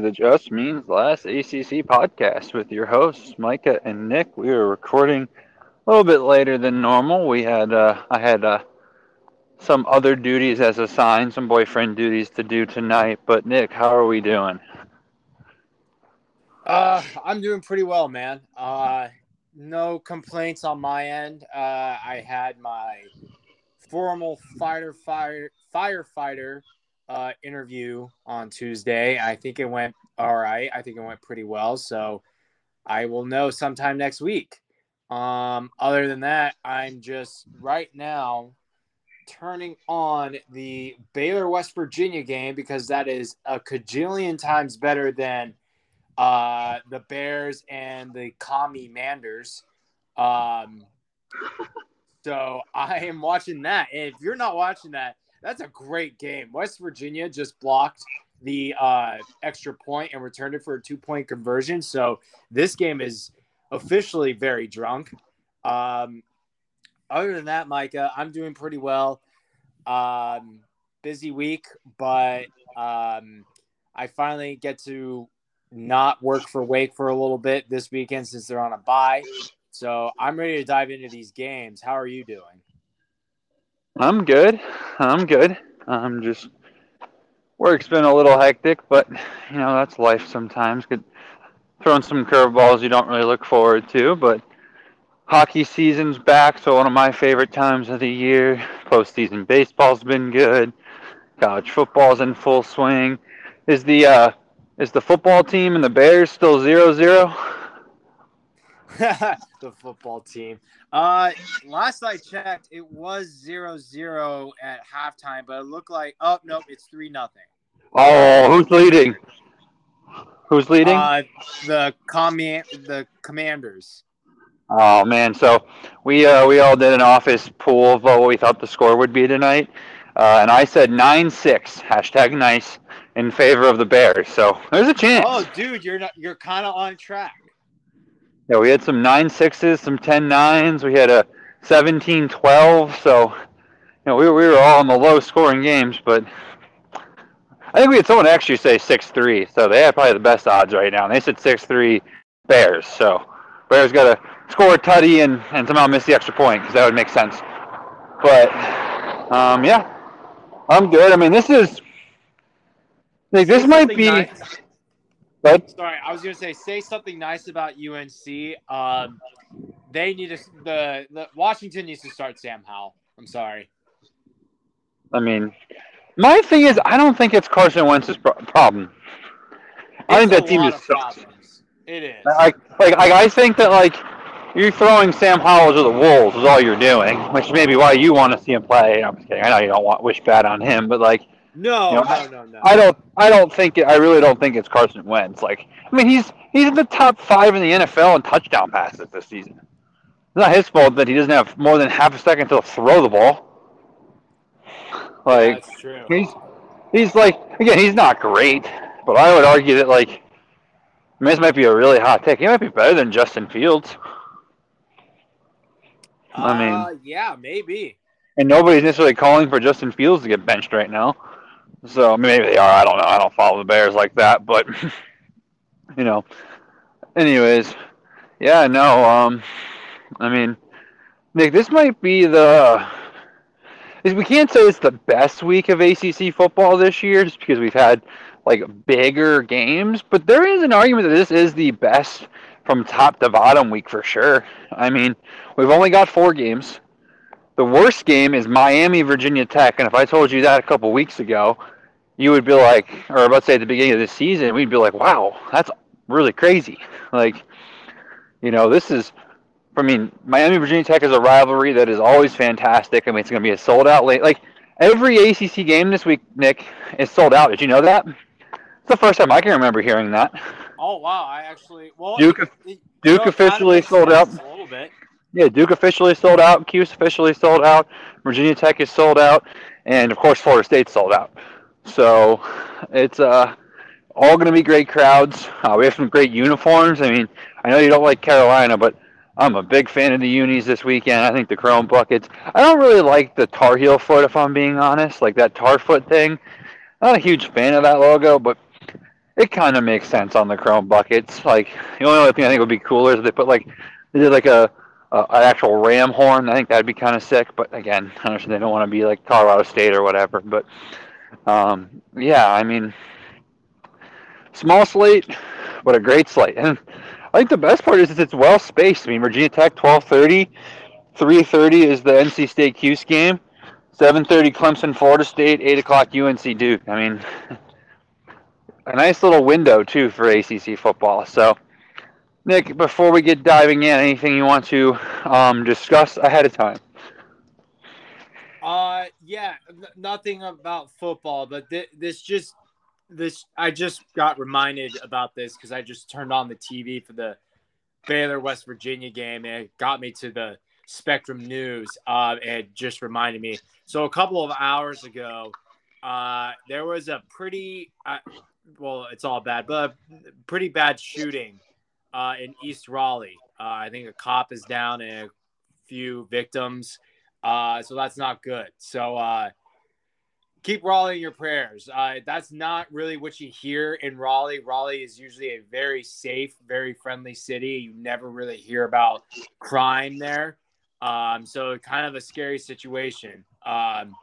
to the Just Means Last ACC podcast with your hosts Micah and Nick. We are recording a little bit later than normal. We had uh, I had uh, some other duties as assigned, some boyfriend duties to do tonight. But Nick, how are we doing? Uh, I'm doing pretty well, man. Uh, no complaints on my end. Uh, I had my formal fighter fire firefighter uh, interview on Tuesday. I think it went all right. I think it went pretty well. So I will know sometime next week. Um, other than that, I'm just right now turning on the Baylor West Virginia game because that is a cajillion times better than uh, the Bears and the Commie Manders. Um, so I am watching that. And if you're not watching that, that's a great game. West Virginia just blocked the uh, extra point and returned it for a two point conversion. So this game is officially very drunk. Um, other than that, Micah, I'm doing pretty well. Um, busy week, but um, I finally get to not work for Wake for a little bit this weekend since they're on a bye. So I'm ready to dive into these games. How are you doing? I'm good. I'm good. I'm just work's been a little hectic, but you know that's life sometimes. Get throwing some curveballs you don't really look forward to, but hockey season's back, so one of my favorite times of the year. Postseason baseball's been good. College football's in full swing. Is the uh, is the football team and the Bears still zero zero? the football team. Uh, last I checked, it was zero zero at halftime, but it looked like oh no, it's three nothing. Oh, who's leading? Who's leading? Uh, the command, the Commanders. Oh man, so we uh, we all did an office pool of what we thought the score would be tonight, uh, and I said nine six hashtag nice in favor of the Bears. So there's a chance. Oh, dude, you're not you're kind of on track. Yeah, we had some nine sixes, some ten nines. We had a 17-12. So, you know, we, we were all in the low scoring games, but I think we had someone actually say six three. So they had probably the best odds right now. And they said six three Bears. So Bears got to score a tutty and, and somehow miss the extra point because that would make sense. But um, yeah, I'm good. I mean, this is like this might be. Nice. But sorry, I was going to say say something nice about UNC. Um, they need to the, the Washington needs to start Sam Howell. I'm sorry. I mean, my thing is, I don't think it's Carson Wentz's pro- problem. I think that team is problems. It is. Like, like, I think that like you're throwing Sam Howell to the wolves is all you're doing, which may be why you want to see him play. I'm just kidding. I know you don't want wish bad on him, but like no, you know, no, I, no, no. I don't. I don't think. It, I really don't think it's Carson Wentz. Like, I mean, he's he's in the top five in the NFL in touchdown passes this season. It's not his fault that he doesn't have more than half a second to throw the ball. Like, That's true. he's he's like again, he's not great, but I would argue that like, I mean, this might be a really hot take. He might be better than Justin Fields. I mean, uh, yeah, maybe. And nobody's necessarily calling for Justin Fields to get benched right now. So maybe they are. I don't know. I don't follow the Bears like that, but you know. Anyways, yeah, no. Um, I mean, Nick, this might be the. We can't say it's the best week of ACC football this year, just because we've had like bigger games. But there is an argument that this is the best from top to bottom week for sure. I mean, we've only got four games. The worst game is Miami Virginia Tech, and if I told you that a couple weeks ago, you would be like, or let's say at the beginning of the season, we'd be like, wow, that's really crazy. Like, you know, this is, I mean, Miami Virginia Tech is a rivalry that is always fantastic. I mean, it's going to be a sold out late. Like, every ACC game this week, Nick, is sold out. Did you know that? It's the first time I can remember hearing that. Oh, wow. I actually, well, Duke, it, it, Duke officially sold out. A little bit. Yeah, Duke officially sold out. Cuse officially sold out. Virginia Tech is sold out, and of course Florida State sold out. So it's uh, all going to be great crowds. Uh, we have some great uniforms. I mean, I know you don't like Carolina, but I'm a big fan of the unis this weekend. I think the Chrome buckets. I don't really like the Tar Heel foot, if I'm being honest, like that Tar foot thing. Not a huge fan of that logo, but it kind of makes sense on the chrome buckets. Like the only other thing I think would be cooler is if they put like they did like a, a an actual ram horn. I think that'd be kind of sick. But again, I don't understand they don't want to be like Colorado State or whatever. But um, yeah, I mean, small slate, but a great slate. And I think the best part is it's well spaced. I mean, Virginia Tech twelve thirty, three thirty is the NC State Cuse game. 7:30 Clemson, Florida State. 8 o'clock UNC Duke. I mean, a nice little window too for ACC football. So, Nick, before we get diving in, anything you want to um, discuss ahead of time? Uh, yeah, n- nothing about football, but th- this just this I just got reminded about this because I just turned on the TV for the Baylor West Virginia game and it got me to the Spectrum News. Uh, it just reminded me. So a couple of hours ago, uh, there was a pretty uh, well, it's all bad, but pretty bad shooting uh, in East Raleigh. Uh, I think a cop is down and a few victims. Uh, so that's not good. So uh, keep Raleigh in your prayers. Uh, that's not really what you hear in Raleigh. Raleigh is usually a very safe, very friendly city. You never really hear about crime there. Um, so kind of a scary situation. Um,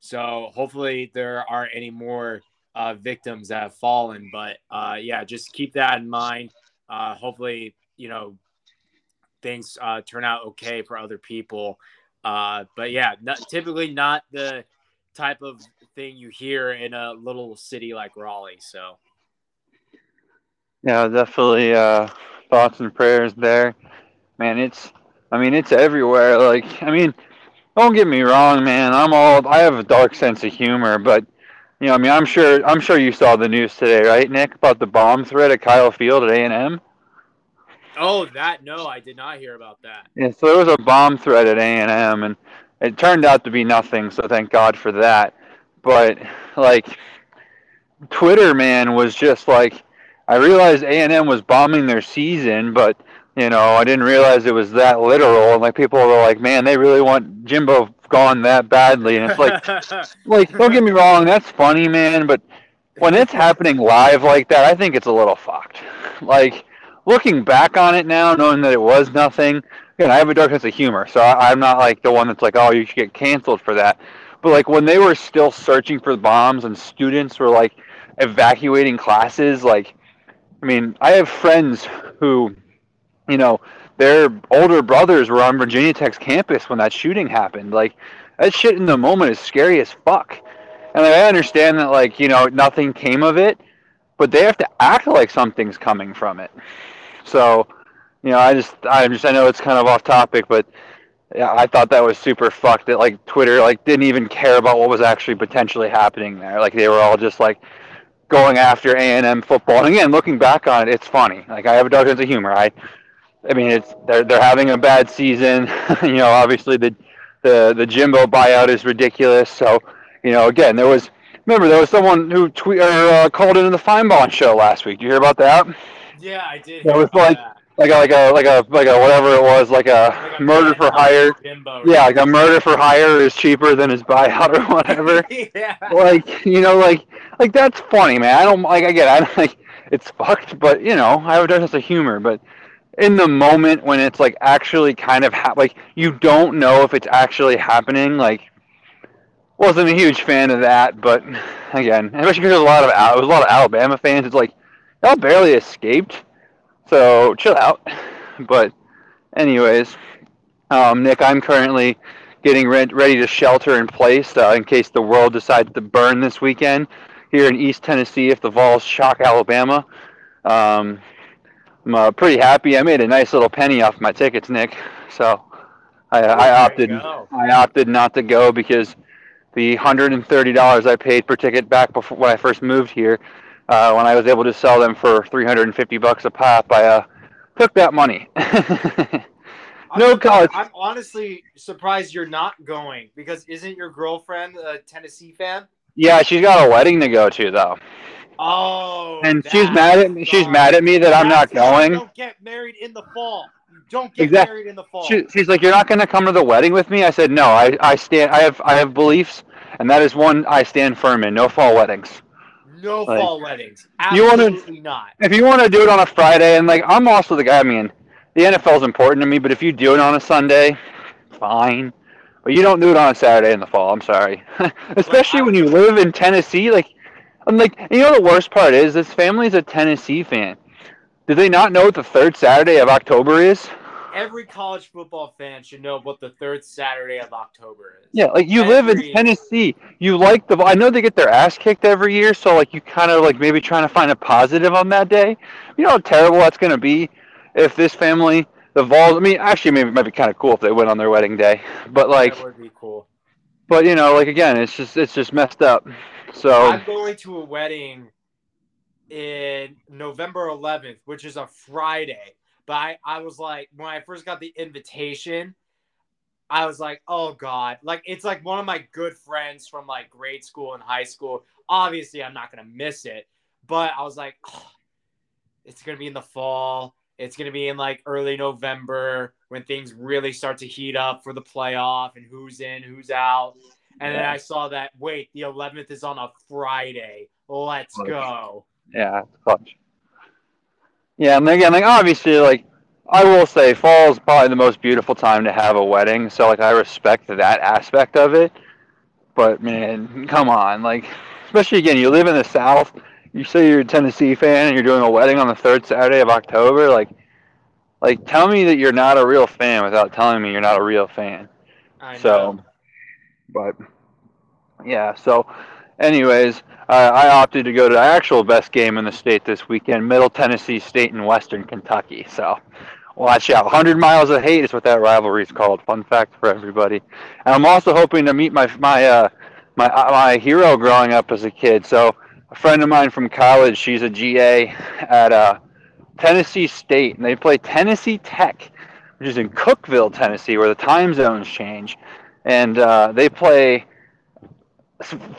so hopefully there aren't any more uh, victims that have fallen. But uh, yeah, just keep that in mind. Uh, hopefully, you know, things uh, turn out okay for other people. Uh, but yeah, not, typically not the type of thing you hear in a little city like Raleigh. So Yeah, definitely uh, thoughts and prayers there. Man, it's I mean, it's everywhere. Like, I mean, don't get me wrong, man. I'm all I have a dark sense of humor, but you know, I mean, I'm sure I'm sure you saw the news today, right, Nick, about the bomb threat at Kyle Field at A&M. oh, that no, I did not hear about that. Yeah, so there was a bomb threat at A&M, and it turned out to be nothing. So thank God for that. But like, Twitter man was just like, I realized A&M was bombing their season, but you know, I didn't realize it was that literal. And like, people were like, man, they really want Jimbo gone that badly. And it's like, like, don't get me wrong, that's funny, man, but when it's happening live like that, I think it's a little fucked. Like, looking back on it now, knowing that it was nothing, again, I have a dark sense of humor, so I, I'm not like the one that's like, oh, you should get canceled for that. But like when they were still searching for bombs and students were like evacuating classes, like, I mean, I have friends who, you know, their older brothers were on Virginia Tech's campus when that shooting happened. Like, that shit in the moment is scary as fuck. And like, I understand that, like, you know, nothing came of it, but they have to act like something's coming from it. So, you know, I just, I just, I know it's kind of off topic, but yeah, I thought that was super fucked. That like Twitter, like, didn't even care about what was actually potentially happening there. Like, they were all just like going after A and M football. And again, looking back on it, it's funny. Like, I have a dark sense of humor. I, I mean, it's they're they're having a bad season. you know, obviously the the the Jimbo buyout is ridiculous. So, you know, again, there was remember there was someone who tweet or uh, called into the Finebaum show last week. Did you hear about that? Yeah, I did. That was like- that. Like a like a like a like a whatever it was, like a Like murder for hire. Jimbo, Yeah, like a murder for hire is cheaper than his buyout or whatever. yeah. like you know, like like that's funny, man. I don't like I get it. I don't, like it's fucked, but you know, I have a sense of humor. But in the moment when it's like actually kind of ha- like you don't know if it's actually happening, like wasn't a huge fan of that. But again, especially because there's a lot of Al- there's a lot of Alabama fans. It's like y'all barely escaped, so chill out. But anyways, um, Nick, I'm currently getting re- ready to shelter in place uh, in case the world decides to burn this weekend here in East Tennessee if the Vols shock Alabama. Um, I'm uh, pretty happy. I made a nice little penny off my tickets, Nick. So I, I opted. I opted not to go because the hundred and thirty dollars I paid per ticket back before when I first moved here, uh, when I was able to sell them for three hundred and fifty bucks a pop, I uh, took that money. No I'm, college. I'm honestly surprised you're not going because isn't your girlfriend a Tennessee fan? yeah, she's got a wedding to go to though, Oh, and she's mad at me. She's mad at me that I'm not you going. Don't get married in the fall. You don't get Exact- married in the fall. She, she's like, "You're not going to come to the wedding with me." I said, "No, I, I stand. I have I have beliefs, and that is one I stand firm in. No fall weddings." No Like, fall weddings. you wanna- Absolutely not. if you want to do it on a Friday, and like I'm also the guy. I mean, the NFL is important to me, but if you do it on a Sunday, fine. But you don't do it on a Saturday in the fall. I'm sorry, especially when you live in Tennessee. Like, I'm like, you know, the worst part is this family's a Tennessee fan. Do they not know what the third Saturday of October is? Every college football fan should know what the third Saturday of October is. Yeah, like you live in Tennessee. You like the. I know they get their ass kicked every year, so like you kind of like maybe trying to find a positive on that day. You know how terrible that's gonna be if this family, the Vols. I mean, actually, maybe it might be kind of cool if they went on their wedding day, but like, that would be cool. but you know, like again, it's just it's just messed up. So I'm going to a wedding in November 11th, which is a Friday. But I, I was like, when I first got the invitation, I was like, oh God. Like, it's like one of my good friends from like grade school and high school. Obviously, I'm not going to miss it. But I was like, oh, it's going to be in the fall. It's going to be in like early November when things really start to heat up for the playoff and who's in, who's out. And then I saw that, wait, the 11th is on a Friday. Let's go. yeah, clutch. Yeah, and again, like obviously, like I will say, fall is probably the most beautiful time to have a wedding. So like I respect that aspect of it. But man, come on, like especially again, you live in the South. You say you're a Tennessee fan and you're doing a wedding on the third Saturday of October. Like, like tell me that you're not a real fan without telling me you're not a real fan. I know. So, but yeah. So, anyways, uh, I opted to go to the actual best game in the state this weekend: Middle Tennessee State and Western Kentucky. So, watch out. 100 miles of hate is what that rivalry is called. Fun fact for everybody. And I'm also hoping to meet my my uh, my uh, my hero growing up as a kid. So, a friend of mine from college, she's a GA at uh, Tennessee State, and they play Tennessee Tech, which is in Cookeville, Tennessee, where the time zones change and uh, they play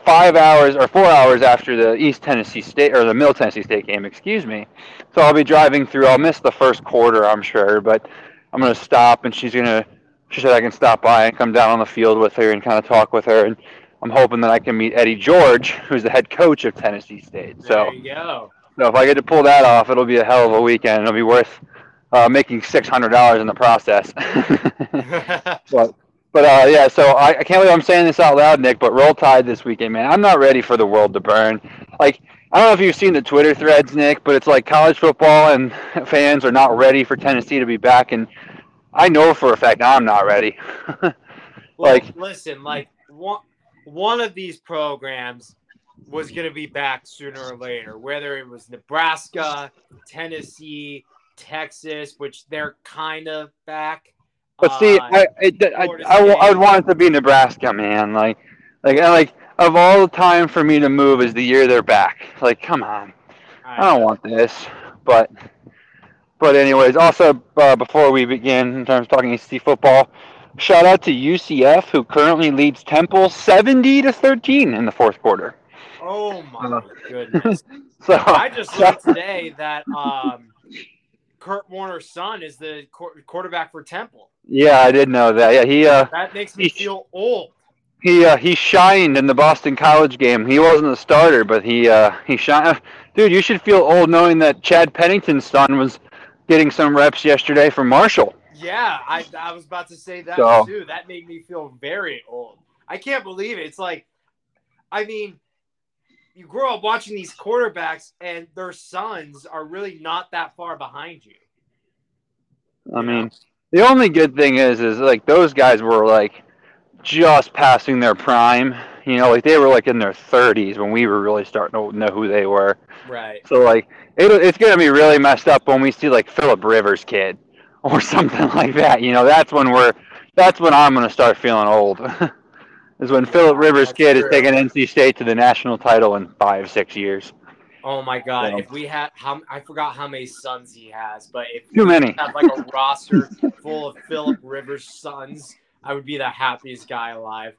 five hours or four hours after the East Tennessee State or the Middle Tennessee State game, excuse me. So I'll be driving through. I'll miss the first quarter, I'm sure, but I'm gonna stop, and she's gonna. She said I can stop by and come down on the field with her and kind of talk with her, and I'm hoping that I can meet Eddie George, who's the head coach of Tennessee State. So. there you go. So if I get to pull that off, it'll be a hell of a weekend. It'll be worth uh, making six hundred dollars in the process. but but uh, yeah, so I, I can't believe I'm saying this out loud, Nick. But roll tide this weekend, man. I'm not ready for the world to burn. Like I don't know if you've seen the Twitter threads, Nick, but it's like college football and fans are not ready for Tennessee to be back, and I know for a fact I'm not ready. Like- listen, like one one of these programs was going to be back sooner or later, whether it was Nebraska, Tennessee, Texas, which they're kind of back. But see, Uh, I, it, I, Florida I, I would want it to be Nebraska, man. Like, like, I- like of all the time for me to move is the year they're back. Like, come on, I don't want this. But, but anyways, also uh, before we begin in terms of talking ACC football, shout out to UCF who currently leads Temple seventy to thirteen in the fourth quarter. Oh my Uh, goodness! So I just learned today that um, Kurt Warner's son is the qu- quarterback for Temple. Yeah, I did know that. Yeah, he uh, That makes me He- feel old. He uh, he shined in the Boston College game. He wasn't a starter, but he uh, he shined. Dude, you should feel old knowing that Chad Pennington's son was getting some reps yesterday for Marshall. Yeah, I, I was about to say that So- too. That made me feel very old. I can't believe it. It's like, I mean, you grow up watching these quarterbacks, and their sons are really not that far behind you. I mean? The only good thing is, is like those guys were like just passing their prime. You know, like they were like in their 30s when we were really starting to know who they were. right? So like it, it's gonna be really messed up when we see like Philip Rivers kid or something like that. You know, that's when we're that's when I'm gonna start feeling old. is when Philip Rivers that's kid is true. taking NC State to the national title in five six years. Oh my god! So- If we had how I forgot how many sons he has, but if Too many. had like a roster full of Philip Rivers sons, I would be the happiest guy alive.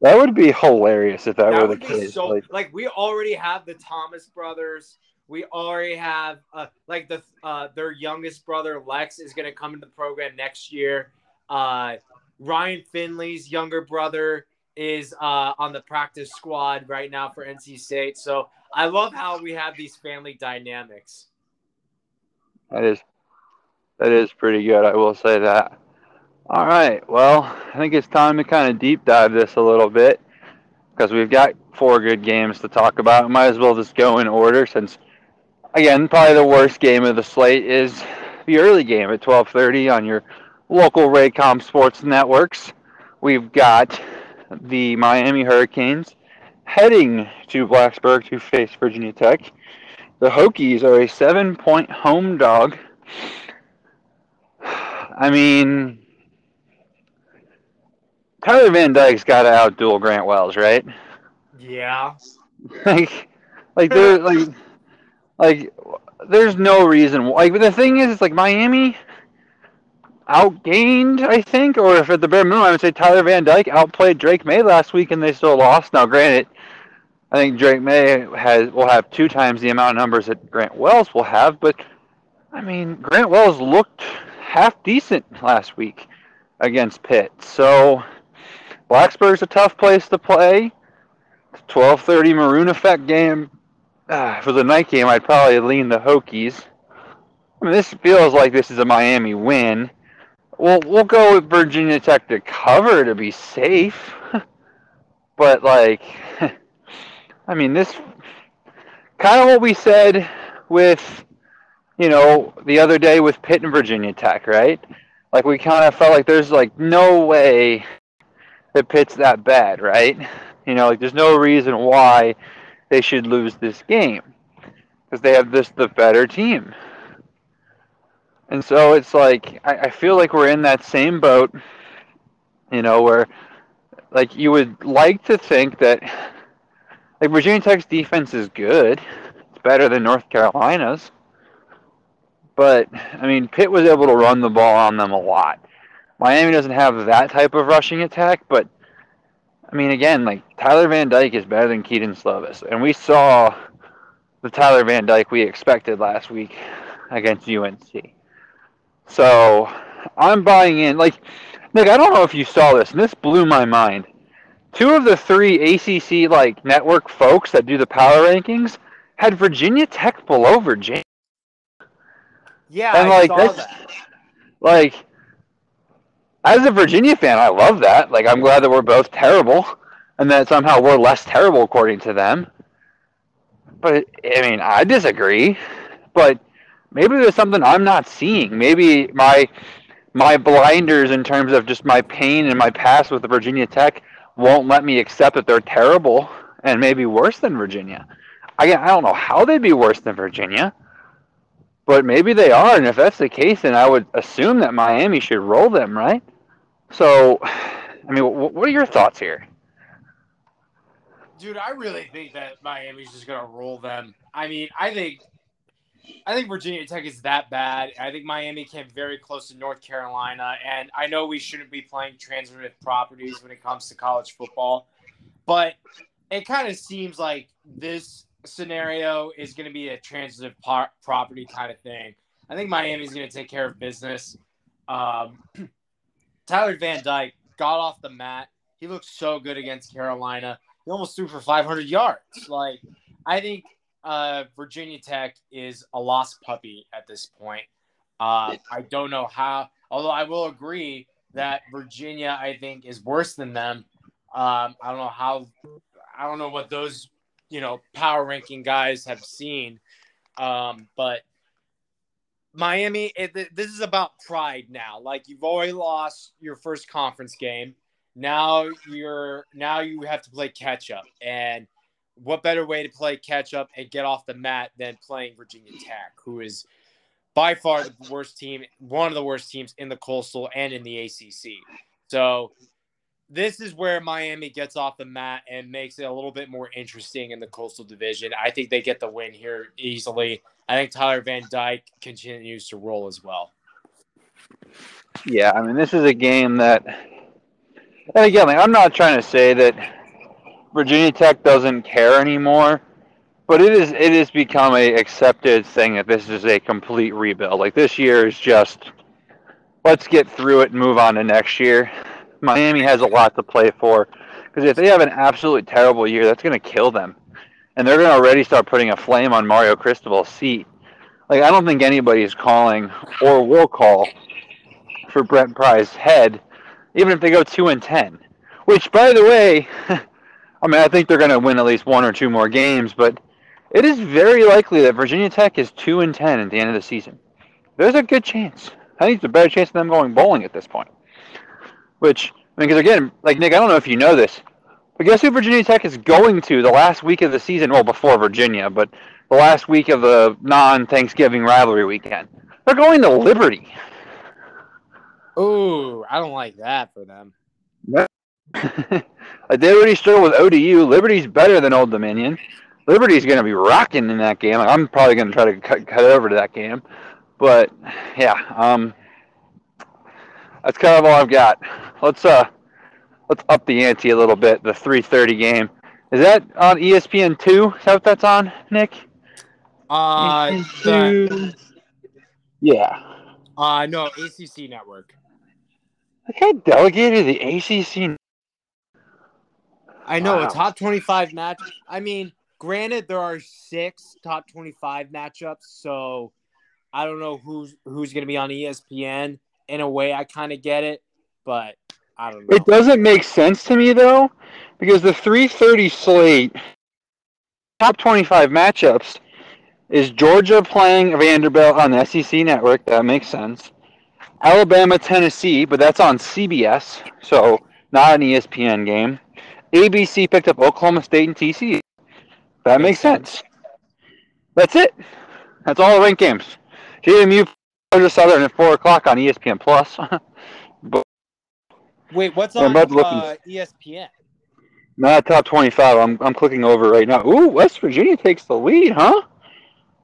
That would be hilarious if that, that were the case. so like, like, we already have the Thomas brothers. We already have uh, like the uh, their youngest brother Lex is going to come into the program next year. Uh, Ryan Finley's younger brother is uh, on the practice squad right now for NC State. So I love how we have these family dynamics. That is that is pretty good. I will say that. All right. Well, I think it's time to kind of deep dive this a little bit because we've got four good games to talk about. Might as well just go in order since, again, probably the worst game of the slate is the early game at 12:30 on your local Raycom Sports networks. We've got the Miami Hurricanes heading to Blacksburg to face Virginia Tech. The Hokies are a seven-point home dog. I mean, Tyler Van Dyke's got to outduel Grant Wells, right? Yeah. like, like there, like, like, there's no reason. Like, but the thing is, it's like Miami outgained, I think, or if at the bare minimum, I would say Tyler Van Dyke outplayed Drake Maye last week, and they still lost. Now, granted, I think Drake Maye has will have two times the amount of numbers that Grant Wells will have, but I mean, Grant Wells looked half decent last week against Pitt. So Blacksburg's a tough place to play. 12:30 Maroon Effect game. Uh, for the night game, I'd probably lean the Hokies. I mean, this feels like this is a Miami win. We'll we'll go with Virginia Tech to cover to be safe. but like, I mean, this kind of what we said with, you know, the other day with Pitt and Virginia Tech, right? Like we kind of felt like there's like no way that Pitt's that bad, right? You know, like there's no reason why they should lose this game because they have this the better team. And so it's like I, I feel like we're in that same boat, you know, where like you would like to think that like Virginia Tech's defense is good. It's better than North Carolina's. But I mean Pitt was able to run the ball on them a lot. Miami doesn't have that type of rushing attack, but I mean, again, like Tyler Van Dyke is better than Kedon Slovis, and we saw the Tyler Van Dyke we expected last week against UNC. So I'm buying in. Like, Nick, I don't know if you saw this, and this blew my mind. Two of the three ACC like network folks that do the power rankings had Virginia Tech below Virginia. Yeah, and I like saw that's that. like as a Virginia fan, I love that. Like I'm glad that we're both terrible, and that somehow we're less terrible according to them. But I mean, I disagree. But maybe there's something I'm not seeing. Maybe my my blinders in terms of just my pain and my past with the Virginia Tech won't let me accept that they're terrible and maybe worse than Virginia. Again, I don't know how they'd be worse than Virginia, but maybe they are. And if that's the case, then I would assume that Miami should roll them, right? So, I mean, what are your thoughts here? Dude, I really think that Miami's just gonna roll them. I mean, I think I think Virginia Tech is that bad. I think Miami came very close to North Carolina, and I know we shouldn't be playing transitive properties when it comes to college football, but it kind of seems like this scenario is going to be a transitive par- property kind of thing. I think Miami's going to take care of business. Um, Tyler Van Dyke got off the mat. He looked so good against Carolina. He almost threw for 500 yards. Like, I think uh, Virginia Tech is a lost puppy at this point. Uh, I don't know how, although I will agree that Virginia, I think, is worse than them. Um, I don't know how, I don't know what those, you know, power ranking guys have seen. Um, but Miami, it, this is about pride now. Like you've already lost your first conference game. Now you're now you have to play catch up. And what better way to play catch up and get off the mat than playing Virginia Tech, who is by far the worst team, one of the worst teams in the Coastal and in the ACC. So this is where Miami gets off the mat and makes it a little bit more interesting in the Coastal Division. I think they get the win here easily. I think Tyler Van Dyke continues to roll as well. Yeah, I mean, this is a game that, and again, like, I'm not trying to say that Virginia Tech doesn't care anymore, but it is it has become a accepted thing that this is a complete rebuild. Like this year is just let's get through it and move on to next year. Miami has a lot to play for Because if they have an absolutely terrible year, that's going to kill them, and they're going to already start putting a flame on Mario Cristobal's seat. Like I don't think anybody is calling or will call for Brent Pry's head, even if they go two and ten. Which, by the way, I mean I think they're going to win at least one or two more games, but it is very likely that Virginia Tech is two and ten at the end of the season. There's a good chance. I think it's a better chance of them going bowling at this point. Which I mean, because again, like Nick, I don't know if you know this, but guess who Virginia Tech is going to the last week of the season? Well, before Virginia, but the last week of the non-Thanksgiving rivalry weekend. They're going to Liberty. Ooh, I don't like that for them. I did already struggle with ODU. Liberty's better than Old Dominion. Liberty's going to be rocking in that game. I'm probably going to try to cut, cut over to that game. But yeah, um, that's kind of all I've got. Let's uh, let's up the ante a little bit. The 3:30 game is that on ESPN two? Is that what that's on, Nick? Uh, the, Yeah. uh, no, ACC network. Like I delegated the ACC. I know Wow. a top 25 match. I mean, granted, there are six top 25 matchups, so I don't know who's who's going to be on ESPN. In a way, I kind of get it, but I don't know. It doesn't make sense to me though, because the 3:30 slate top 25 matchups is Georgia playing Vanderbilt on the SEC network. That makes sense. Alabama, Tennessee, but that's on CBS, so not an ESPN game. ABC picked up Oklahoma State and TCU. That makes, Makes sense. sense. That's it. That's all the ranked games. JMU, Georgia Southern at four o'clock on ESPN Plus. Wait, what's on about to look uh, ESPN? Not top 25. I'm, I'm clicking over right now. Ooh, West Virginia takes the lead, huh?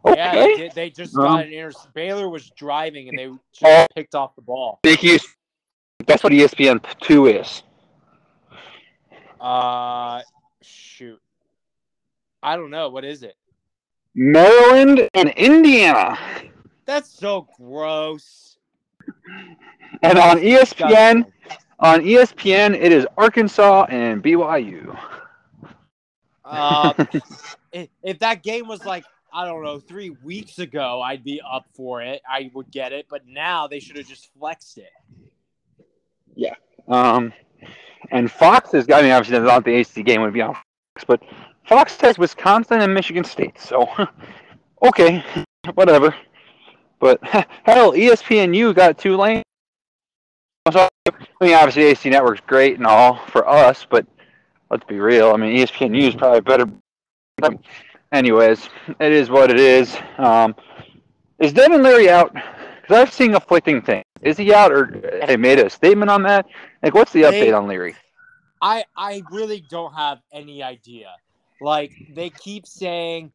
Yeah, they, Okay. did, they just Um, got an inter. Baylor was driving and they just Oh. picked off the ball. Big use. That's what ESPN 2 is. Uh, shoot, I don't know. What is it? Maryland and Indiana. That's so gross. And on ESPN, on ESPN, it is Arkansas and BYU. Uh, if, if that game was like I don't know three weeks ago, I'd be up for it. I would get it, but now they should have just flexed it. Yeah. Um, and Fox is, I mean, obviously, not the AC game would be on Fox, but Fox has Wisconsin and Michigan State. So, okay, whatever. But hell, ESPNU got two lanes. I mean, obviously, AC Network's great and all for us, but let's be real. I mean, ESPNU is probably better. Anyways, it is what it is. Um, is Devin Leary out? Because I've seen conflicting things. Is he out, or they made a statement on that? Like, what's the They- update on Leary? I I really don't have any idea. Like they keep saying,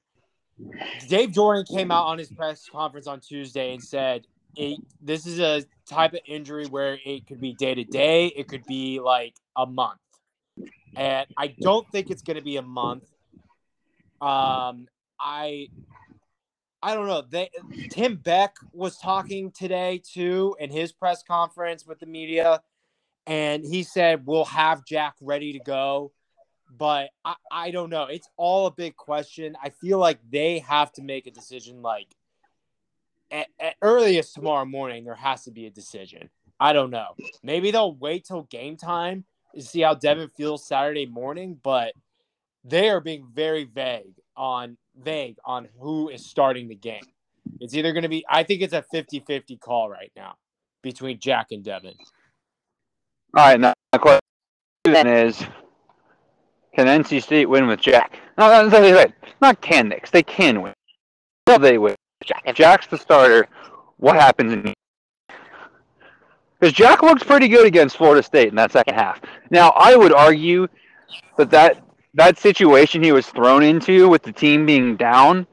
Dave Doeren came out on his press conference on Tuesday and said, it, "This is a type of injury where it could be day to day. It could be like a month, and I don't think it's going to be a month. Um, I." I don't know. They Tim Beck was talking today too in his press conference with the media, and he said we'll have Jack ready to go. But I, I don't know. It's all a big question. I feel like they have to make a decision like at, at earliest tomorrow morning. There has to be a decision. I don't know. Maybe they'll wait till game time to see how Devin feels Saturday morning, but they are being very vague on vague on who is starting the game. It's either going to be I think it's a 50-50 call right now between Jack and Devin. All right, now the question is, can NC State win with Jack? No, no, no, no, no, not can they? 'cause they can win. Will they win? Jack. If Jack's the starter, what happens in? Because Jack looks pretty good against Florida State in that second half. Now, I would argue that that that situation he was thrown into with the team being down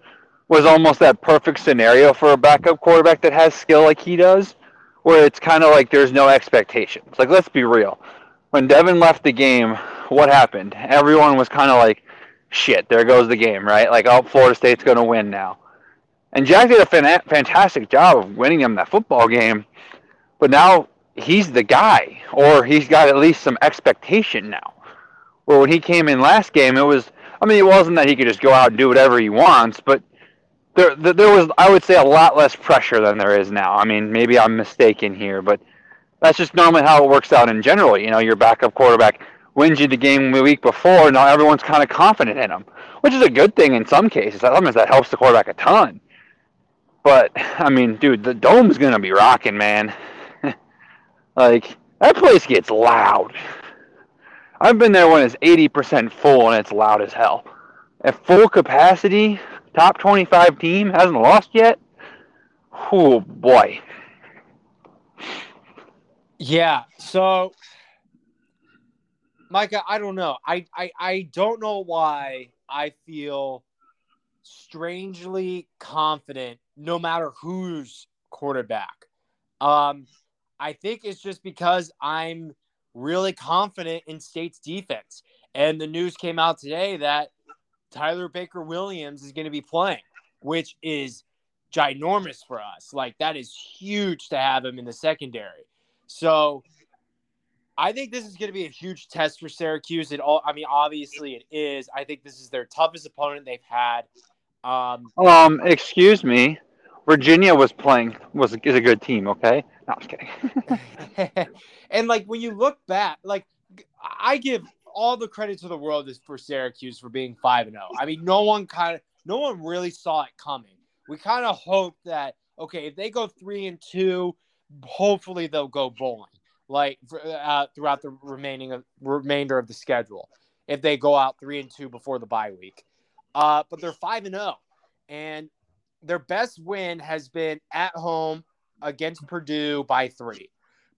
was almost that perfect scenario for a backup quarterback that has skill like he does where it's kind of like there's no expectations. Like, let's be real. When Devin left the game, what happened? Everyone was kind of like, shit, there goes the game, right? Like, oh, Florida State's going to win now. And Jack did a fan- fantastic job of winning them that football game, but now he's the guy, or he's got at least some expectation now. Where when he came in last game, it was I mean, it wasn't that he could just go out and do whatever he wants, but there there was I would say a lot less pressure than there is now. I mean, maybe I'm mistaken here, but that's just normally how it works out in general. You know, your backup quarterback wins you the game the week before. Now everyone's kind of confident in him, which is a good thing in some cases. Sometimes that helps the quarterback a ton. But I mean, dude, the dome's gonna be rocking, man. like that place gets loud. I've been there when it's eighty percent full and it's loud as hell. At full capacity, top twenty-five team hasn't lost yet. Oh boy. Yeah. So, Micah, I don't know. I, I I don't know why I feel strangely confident no matter who's quarterback. Um, I think it's just because I'm really confident in State's defense. And the news came out today that Tyler Baker Williams is going to be playing, which is ginormous for us. Like, that is huge to have him in the secondary. So, I think this is going to be a huge test for Syracuse. It all, I mean, obviously it is. I think this is their toughest opponent they've had. Um, um excuse me. Virginia was playing was is a good team. Okay, no, I'm just kidding. and like when you look back, like I give all the credit to the world is for Syracuse for being five and zero. Oh. I mean, no one kind of no one really saw it coming. We kind of hoped that okay, if they go three and two, hopefully they'll go bowling like uh, throughout the remaining remainder of the schedule. If they go out three and two before the bye week, uh, but they're five and zero, oh. and their best win has been at home against Purdue by three.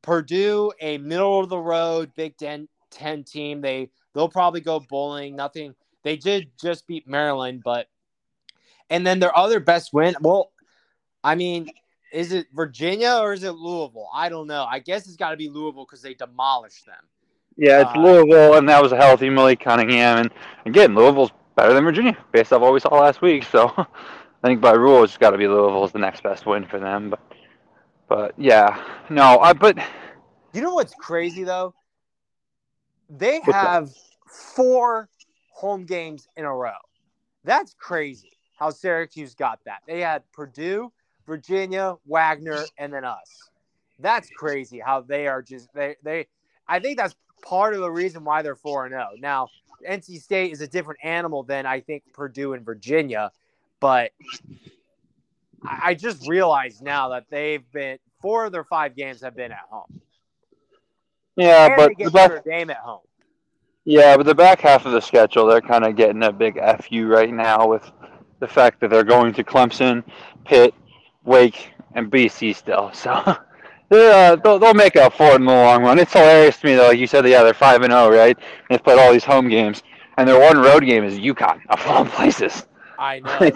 Purdue, a middle of the road Big Ten, 10 team. They they'll probably go bowling. Nothing. They did just beat Maryland, but and then their other best win. Well, I mean, is it Virginia or is it Louisville? I don't know. I guess it's got to be Louisville because they demolished them. Yeah, it's uh, Louisville, and that was a healthy Malik Cunningham. And again, Louisville's better than Virginia based off what we saw last week. So I think by rule it's got to be Louisville's the next best win for them. But but yeah, no, I but you know what's crazy though? They have four home games in a row. That's crazy how Syracuse got that. They had Purdue, Virginia, Wagner, and then us. That's crazy how they are just they they I think that's part of the reason why they're 4 0. Now, NC State is a different animal than I think Purdue and Virginia, but I just realized now that they've been four of their five games have been at home. Yeah, and but the back, game at home. Yeah, but the back half of the schedule, they're kind of getting a big fu right now with the fact that they're going to Clemson, Pitt, Wake, and BC still. So uh, they'll, they'll make up for it in the long run. It's hilarious to me though. Like you said, yeah, they're five and zero, oh, right? They've played all these home games, and their one road game is UConn of all places. I know.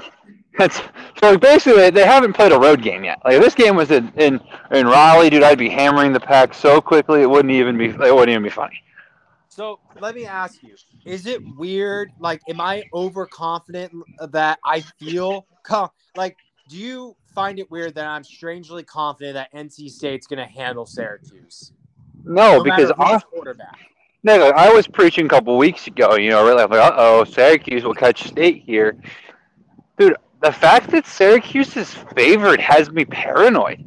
That's so like basically they haven't played a road game yet. Like if this game was in, in in Raleigh, dude, I'd be hammering the pack so quickly it wouldn't even be it wouldn't even be funny. So let me ask you: Is it weird? Like, am I overconfident that I feel like? Do you find it weird that I'm strangely confident that NC State's going to handle Syracuse? No, no because I, quarterback. No, no. I was preaching a couple weeks ago. You know, really, I was like, uh oh, Syracuse will catch State here, dude the fact that Syracuse is favored has me paranoid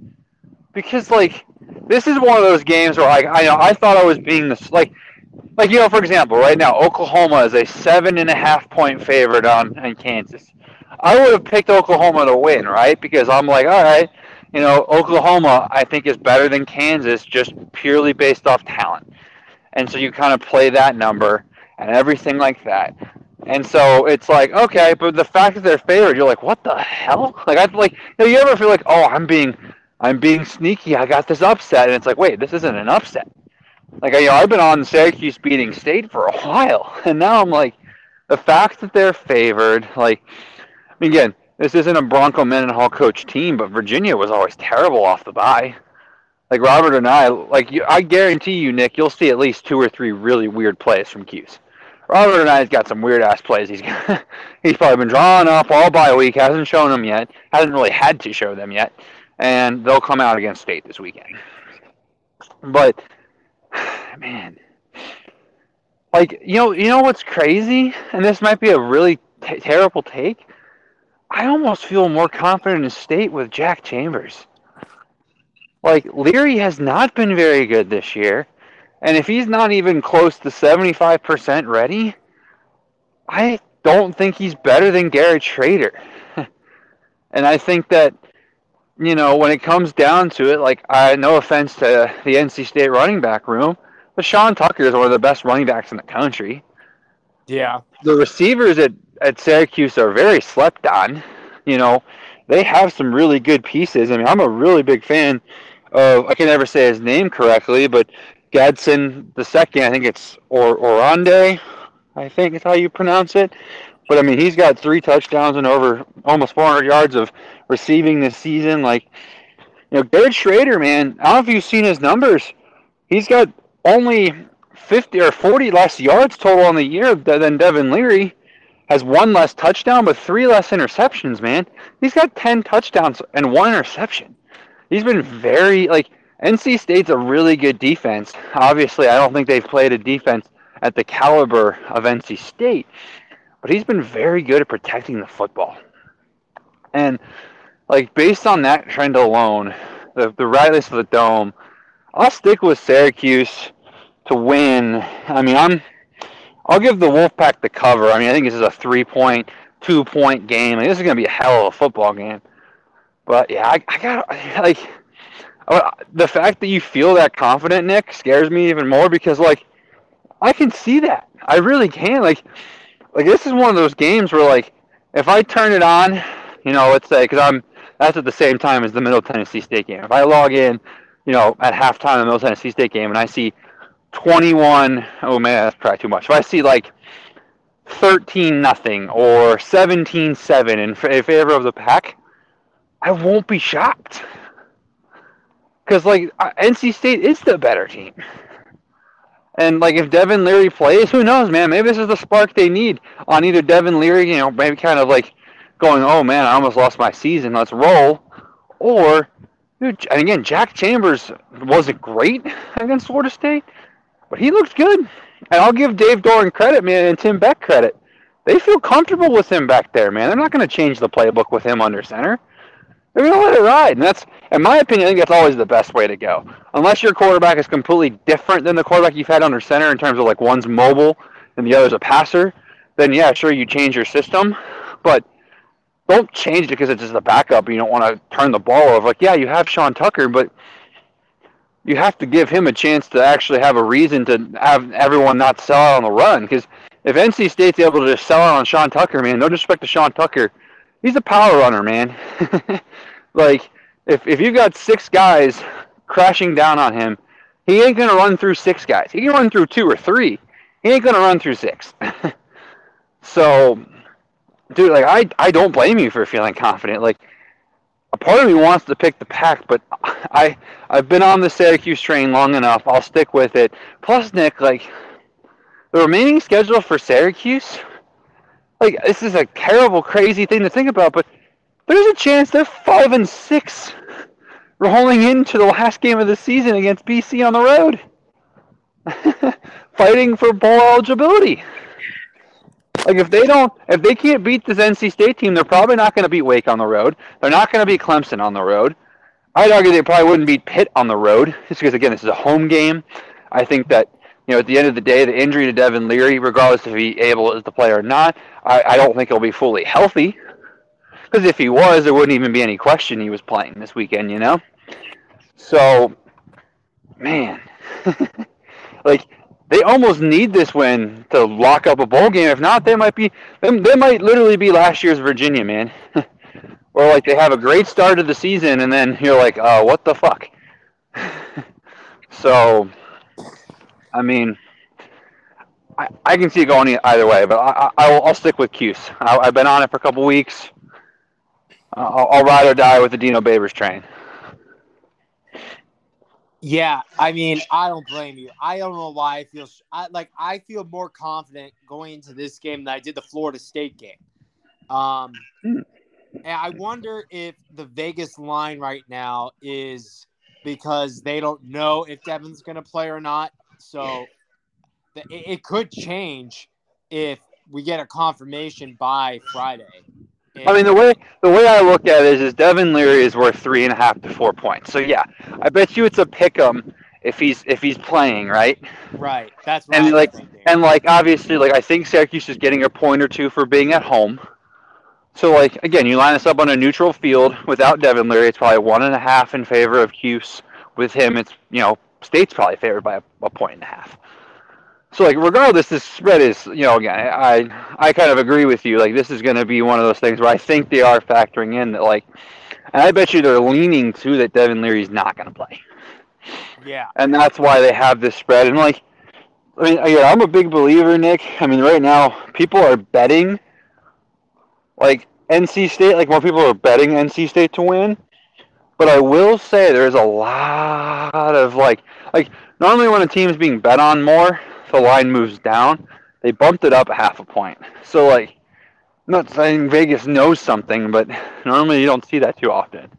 because like this is one of those games where like I know I thought I was being this like like you know for example right now Oklahoma is a seven and a half point favorite on in Kansas. I would have picked Oklahoma to win right because I'm like all right you know Oklahoma I think is better than Kansas just purely based off talent and so you kind of play that number and everything like that. And so it's like, okay, but the fact that they're favored, you're like, what the hell? Like I like, you, know, you ever feel like, oh, I'm being, I'm being sneaky. I got this upset, and it's like, wait, this isn't an upset. Like you know, I've been on Syracuse beating State for a while, and now I'm like, the fact that they're favored, like, I mean, again, this isn't a Bronco Mendenhall coach team, but Virginia was always terrible off the bye. Like Robert and I, like you, I guarantee you, Nick, you'll see at least two or three really weird plays from Cuse. Robert and I's got some weird ass plays. He's he's probably been drawing up all bye week. Hasn't shown them yet. Hasn't really had to show them yet, and they'll come out against State this weekend. But man, Like you know, you know what's crazy, and this might be a really t- terrible take. I almost feel more confident in state with Jack Chambers. Like Leary has not been very good this year, and if he's not even close to seventy-five percent ready, I don't think he's better than Garrett Shrader. and I think that you know, when it comes down to it, like I no offense to the NC State running back room, but Sean Tucker is one of the best running backs in the country. Yeah. The receivers at, at Syracuse are very slept on. You know, they have some really good pieces. I mean, I'm a really big fan of I can never say his name correctly, but Gadsden the second, I think it's or Oronde, I think is how you pronounce it. But I mean, he's got three touchdowns and over almost 400 yards of receiving this season. Like, you know, Garrett Shrader, man, I don't know if you've seen his numbers. He's got only 50 or 40 less yards total on the year than Devin Leary. Has one less touchdown, but three less interceptions, man. He's got 10 touchdowns and one interception. He's been very, like, NC State's a really good defense. Obviously, I don't think they've played a defense at the caliber of NC State, but he's been very good at protecting the football. And like based on that trend alone, the the Riley's of the Dome, I'll stick with Syracuse to win. I mean, I'm I'll give the Wolfpack the cover. I mean, I think this is a three point, two point game. I mean, this is gonna be a hell of a football game. But yeah, I, I got like Uh, the fact that you feel that confident, Nick, scares me even more because like I can see that. I really can. Like like this is one of those games where like if I turn it on, you know, let's say because I'm that's at the same time as the Middle Tennessee State game. If I log in, you know, at halftime of the Middle Tennessee State game and I see 21, oh man, that's probably too much. If I see like 13 nothing or 17 7 in favor of the pack, I won't be shocked. Because like uh, NC State is the better team. And like if Devin Leary plays, who knows, man? Maybe this is the spark they need on either Devin Leary, you know, maybe kind of like going, "Oh man, I almost lost my season. Let's roll," or dude, and again, Jack Chambers wasn't great against Florida State, but he looked good. And I'll give Dave Doeren credit, man, and Tim Beck credit. They feel comfortable with him back there, man. They're not going to change the playbook with him under center. They're going to let it ride, and that's, in my opinion, I think that's always the best way to go. Unless your quarterback is completely different than the quarterback you've had under center in terms of like one's mobile and the other's a passer, then yeah, sure you change your system, but don't change it because it's just a backup. You don't want to turn the ball over. Like yeah, you have Sean Tucker, but you have to give him a chance to actually have a reason to have everyone not sell out on the run. Because if NC State's able to just sell out on Sean Tucker, man, no disrespect to Sean Tucker, he's a power runner, man. like if if you've got six guys crashing down on him, he ain't gonna run through six guys. He can run through two or three. He ain't gonna run through six. so, dude, like I I don't blame you for feeling confident. Like a part of me wants to pick the pack, but I I've been on the Syracuse train long enough. I'll stick with it. Plus, Nick, like the remaining schedule for Syracuse like this is a terrible, crazy thing to think about, but there's a chance they're five and six rolling into the last game of the season against BC on the road, fighting for bowl eligibility. Like if they don't, if they can't beat this NC State team, they're probably not going to beat Wake on the road. They're not going to beat Clemson on the road. I'd argue they probably wouldn't beat Pitt on the road, just because again this is a home game. I think that you know, at the end of the day, the injury to Devin Leary, regardless if he able is to play or not, I, I don't think he'll be fully healthy. Because if he was, there wouldn't even be any question he was playing this weekend, you know? So, man, like they almost need this win to lock up a bowl game. If not, they might be they, they might literally be last year's Virginia, man. or like they have a great start of the season and then you're like, oh, what the fuck? so I mean, I, I can see it going either way, but I, I, will, I'll stick with Cuse. I, have been on it for a couple weeks. I'll, I'll ride or die with the Dino Babers train. Yeah, I mean, I don't blame you. I don't know why I feel I, like I feel more confident going into this game than I did the Florida State game. Um, and I wonder if the Vegas line right now is because they don't know if Devin's going to play or not. So it, it could change if we get a confirmation by Friday. I mean, the way the way I look at it is, is Devin Leary is worth three and a half to four points. So yeah, I bet you it's a pick 'em if he's if he's playing right. Right. That's what And I'm like thinking. and like obviously like I think Syracuse is getting a point or two for being at home. So like again, you line us up on a neutral field without Devin Leary, it's probably one and a half in favor of Cuse. With him, it's you know State's probably favored by a, a point and a half. So like regardless, this spread is you know again I I kind of agree with you. Like this is going to be one of those things where I think they are factoring in that like, and I bet you they're leaning to that Devin Leary's not going to play yeah. and that's why they have this spread. And like, I mean, yeah, I'm a big believer, Nick. I mean, right now people are betting like NC State, like more people are betting NC State to win. But I will say there's a lot of like, like normally when a team's being bet on more, the line moves down. They bumped it up a half a point. So like, I'm not saying Vegas knows something, but normally you don't see that too often.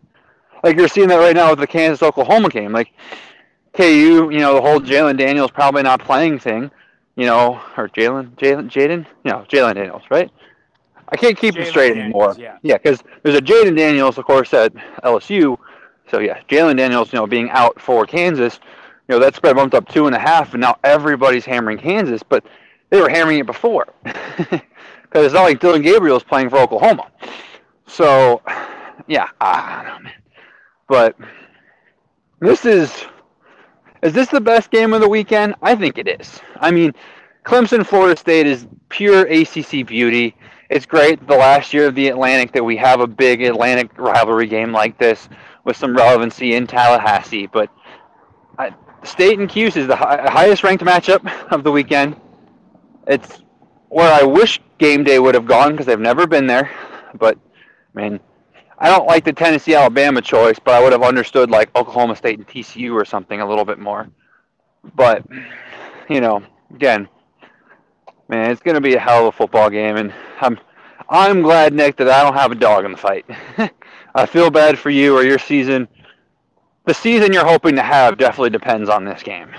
Like you're seeing that right now with the Kansas Oklahoma game. Like KU, you know, the whole Jalon Daniels probably not playing thing, you know, or Jalen, Jalen, Jaden, no, Jalon Daniels, right? I can't keep them Jalen straight Daniels, anymore. yeah. Yeah, because there's a Jayden Daniels, of course, at LSU. So yeah, Jalon Daniels, you know, being out for Kansas, you know, that spread bumped up two and a half, and now everybody's hammering Kansas, but they were hammering it before, because it's not like Dillon Gabriel's playing for Oklahoma. So, yeah, I don't know, man. But this is is this the best game of the weekend? I think it is. I mean, Clemson Florida State is pure ACC beauty. It's great the last year of the Atlantic that we have a big Atlantic rivalry game like this with some relevancy in Tallahassee. But I, State and Cuse is the hi- highest ranked matchup of the weekend. It's where I wish game day would have gone because I've never been there. But I mean, I don't like the Tennessee Alabama choice, but I would have understood like Oklahoma State and TCU or something a little bit more. But you know, again, man, it's going to be a hell of a football game, and I'm I'm glad Nick that I don't have a dog in the fight. I feel bad for you or your season. The season you're hoping to have definitely depends on this game.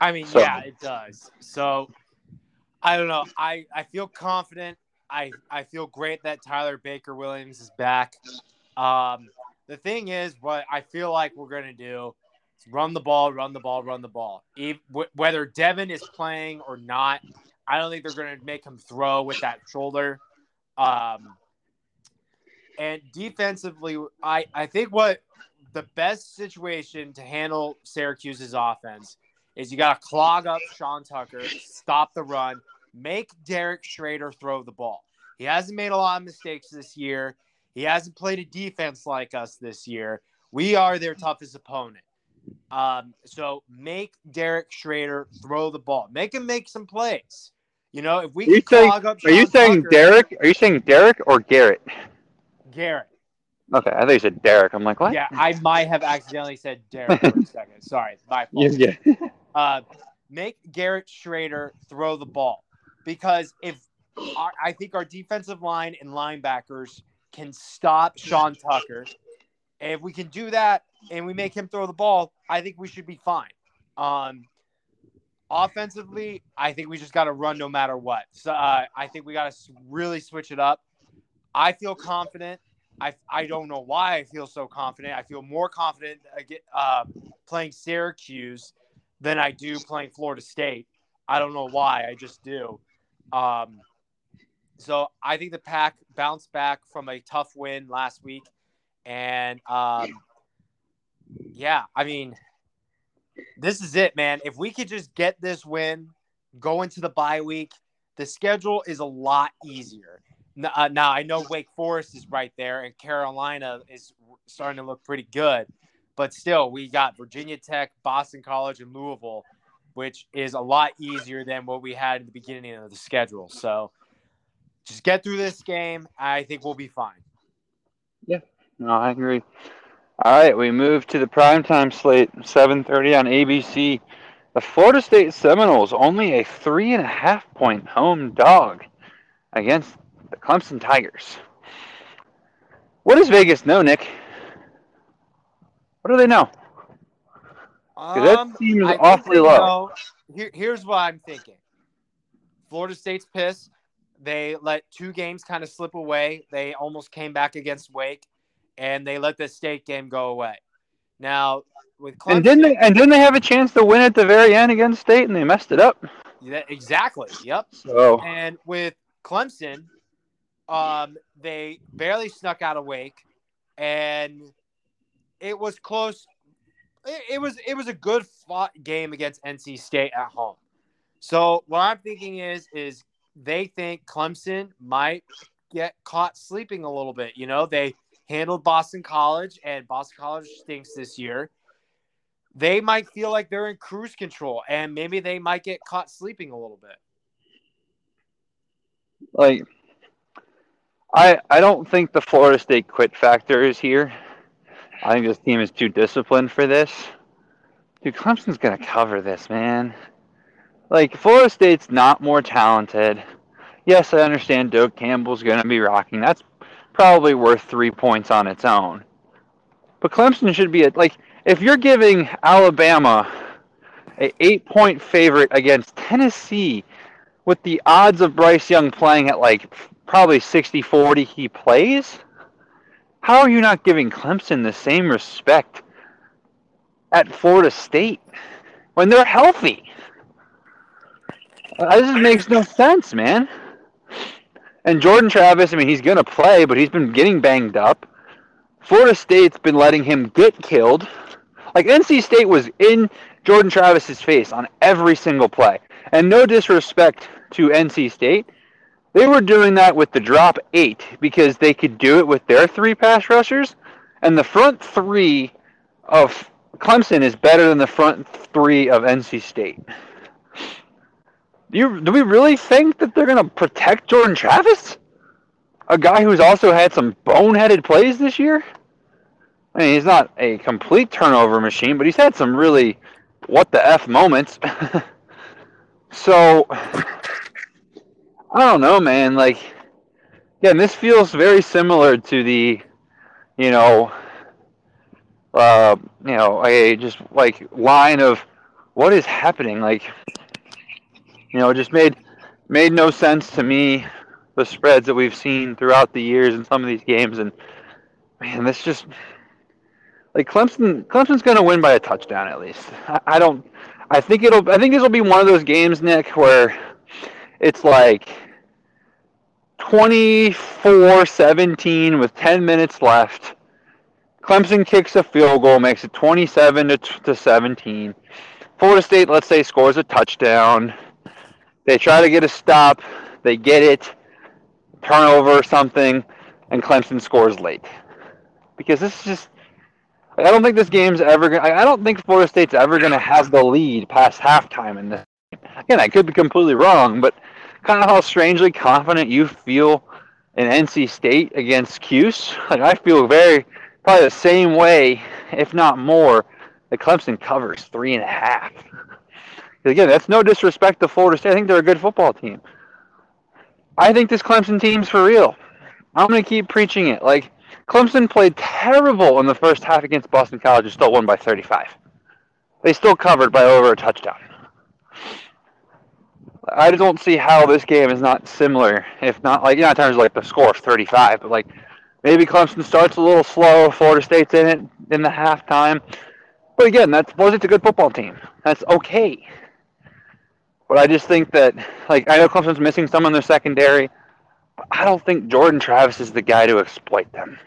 I mean, So- yeah, it does. So I don't know. I I feel confident. I I feel great that Tyler Baker Williams is back. Um, the thing is, what I feel like we're gonna do is run the ball, run the ball, run the ball. Wh- whether Devin is playing or not, I don't think they're gonna make him throw with that shoulder. Um, and defensively, I I think what the best situation to handle Syracuse's offense is you got to clog up Sean Tucker, stop the run, make Derek Shrader throw the ball. He hasn't made a lot of mistakes this year. He hasn't played a defense like us this year. We are their toughest opponent. Um, so make Derek Shrader throw the ball. Make him make some plays. You know, if we you can saying- clog up Are you saying Tucker- Derek? Are you saying Derek or Garrett? Garrett. Okay, I thought you said Derek. I'm like, what? Yeah, I might have accidentally said Derek for a second. Sorry, my fault. yeah. uh, make Garrett Shrader throw the ball because if our, I think our defensive line and linebackers can stop Sean Tucker, and if we can do that and we make him throw the ball, I think we should be fine. Um, offensively, I think we just got to run no matter what. So uh, I think we got to really switch it up. I feel confident. I, I don't know why I feel so confident. I feel more confident uh, uh, playing Syracuse than I do playing Florida State. I don't know why. I just do. Um, so I think the Pack bounced back from a tough win last week, and um, yeah, I mean, this is it, man. If we could just get this win, go into the bye week, the schedule is a lot easier. Uh, now I know Wake Forest is right there, and Carolina is starting to look pretty good, but still, we got Virginia Tech, Boston College, and Louisville, which is a lot easier than what we had at the beginning of the schedule. So, just get through this game. I think we'll be fine. Yeah, no, I agree. All right, we move to the primetime slate, 7:30 on ABC. The Florida State Seminoles only a three and a half point home dog against the Clemson Tigers. What does Vegas know, Nick? What do they know? 'Cause that seems Um, I awfully low. here, here's what I'm thinking. Florida State's pissed. They let two games kind of slip away. They almost came back against Wake, and they let the state game go away. Now with Clemson, and didn't they, and didn't they have a chance to win at the very end against State and they messed it up? Yeah, exactly. Yep. So And with Clemson, um, they barely snuck out of Wake, and it was close. It, it was it was a good fought game against NC State at home. So what I'm thinking is is they think Clemson might get caught sleeping a little bit. You know, they handled Boston College, and Boston College stinks this year. They might feel like they're in cruise control, and maybe they might get caught sleeping a little bit. like I I don't think the Florida State quit factor is here. I think this team is too disciplined for this. Dude, Clemson's gonna cover this, man. Like Florida State's not more talented. Yes, I understand Doak Campbell's gonna be rocking. That's probably worth three points on its own. But Clemson should be at like if you're giving Alabama a eight point favorite against Tennessee with the odds of Bryce Young playing at like probably 60 40 he plays, how are you not giving Clemson the same respect at Florida State when they're healthy? Uh, This makes no sense, man. And Jordan Travis, I mean, he's going to play, but he's been getting banged up. Florida State's been letting him get killed. Like NC State was in Jordan Travis's face on every single play. And no disrespect to NC State, they were doing that with the drop eight because they could do it with their three pass rushers. And the front three of Clemson is better than the front three of NC State. Do, you, do we really think that they're going to protect Jordan Travis? A guy who's also had some boneheaded plays this year? I mean, he's not a complete turnover machine, but he's had some really what the F moments. so, I don't know, man. Like, again, this feels very similar to the, you know, uh, you know, a just like line of what is happening. Like, you know, it just made made no sense to me. The spreads that we've seen throughout the years in some of these games, and man, this just like Clemson. Clemson's going to win by a touchdown at least. I, I don't. I think it'll. I think this will be one of those games, Nick, where it's like 24-17 with 10 minutes left. Clemson kicks a field goal, makes it 27 to, to 17. Florida State, let's say, scores a touchdown. They try to get a stop. They get it. Turnover or something, and Clemson scores late. Because this is just. I don't think this game's ever going. to I don't think Florida State's ever going to have the lead past halftime in this. Again, I could be completely wrong, but kind of how strangely confident you feel in NC State against Cuse. Like I feel very probably the same way, if not more, that Clemson covers three and a half. Again, that's no disrespect to Florida State. I think they're a good football team. I think this Clemson team's for real. I'm going to keep preaching it. Like, Clemson played terrible in the first half against Boston College and still won by 35. They still covered by over a touchdown. I don't see how this game is not similar, if not like, you know, in terms of like the score of 35, but like maybe Clemson starts a little slow, Florida State's in it in the halftime. But again, that's Florida State's a good football team. That's okay. But I just think that, like, I know Clemson's missing some in their secondary. But I don't think Jordan Travis is the guy to exploit them.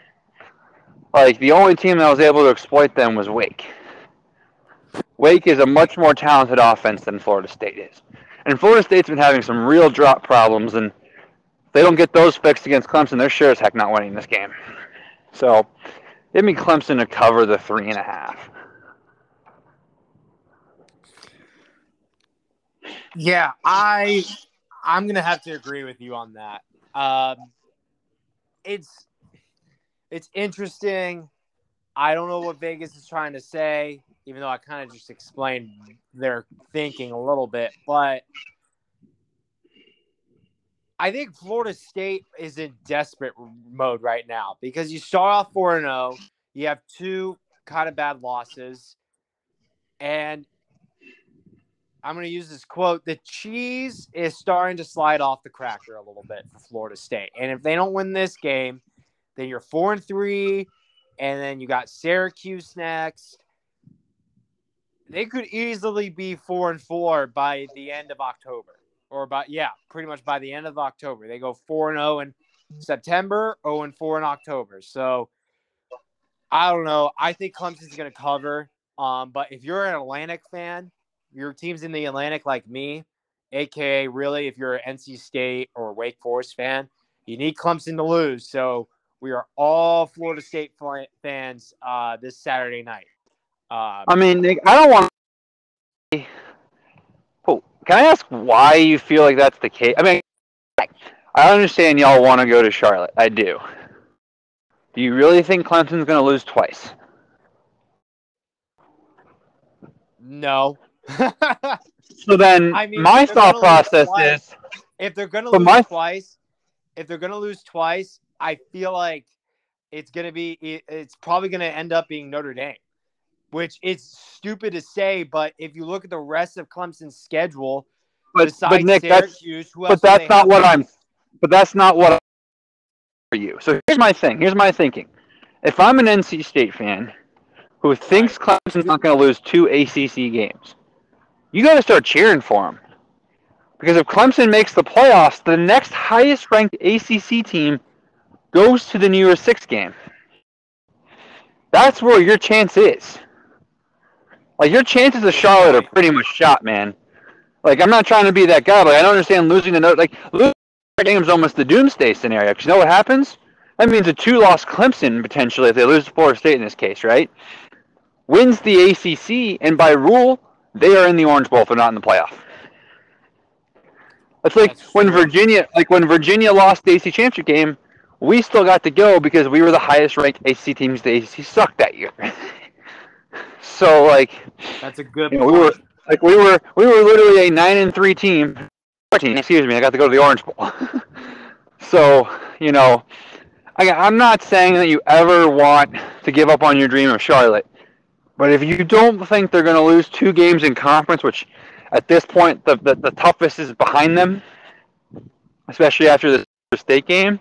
Like, the only team that was able to exploit them was Wake. Wake is a much more talented offense than Florida State is. And Florida State's been having some real drop problems, and if they don't get those fixed against Clemson, they're sure as heck not winning this game. So, give me Clemson to cover the three and a half. Yeah, I I'm gonna have to agree with you on that. Um, it's it's interesting. I don't know what Vegas is trying to say, even though I kind of just explained their thinking a little bit, but I think Florida State is in desperate mode right now because you start off 4 0, you have two kind of bad losses, and I'm going to use this quote the cheese is starting to slide off the cracker a little bit for Florida State. And if they don't win this game, then you're four and three, and then you got Syracuse next. They could easily be four and four by the end of October, or by yeah, pretty much by the end of October. They go four and zero in September, zero and four in October. So I don't know. I think Clemson's going to cover. Um, but if you're an Atlantic fan, your team's in the Atlantic like me, aka really, if you're an NC State or Wake Forest fan, you need Clemson to lose. So we are all Florida State fans uh, this Saturday night. Uh, I mean, Nick, I don't want. Oh, can I ask why you feel like that's the case? I mean, I understand y'all want to go to Charlotte. I do. Do you really think Clemson's going to lose twice? No. So then, I mean, my thought process is if they're going to lose my... twice, if they're going to lose twice, I feel like it's going to be it's probably going to end up being Notre Dame, which is stupid to say, but if you look at the rest of Clemson's schedule, but, but Nick, Syracuse, that's, but that's not what I'm. But that's not what I'm for you. So here's my thing. Here's my thinking. If I'm an NC State fan who thinks Clemson's not going to lose two ACC games, you got to start cheering for him. Because if Clemson makes the playoffs, the next highest ranked ACC team goes to the New Year's Six game. That's where your chance is. Like your chances of Charlotte are pretty much shot, man. Like I'm not trying to be that guy, but I don't understand losing the note. Like losing the game's almost the doomsday scenario. Because you know what happens? That means a two-loss Clemson potentially if they lose to Florida State in this case, right? Wins the ACC, and by rule, they are in the Orange Bowl if they're not in the playoff. It's like That's when true. Virginia, like when Virginia lost the AC championship game, we still got to go because we were the highest ranked AC teams. The ACC sucked that year. so like, that's a good. You know, we were like we were we were literally a nine and three team. Excuse me, I got to go to the Orange Bowl. so you know, I, I'm not saying that you ever want to give up on your dream of Charlotte, but if you don't think they're going to lose two games in conference, which at this point the, the, the toughest is behind them, especially after the state game,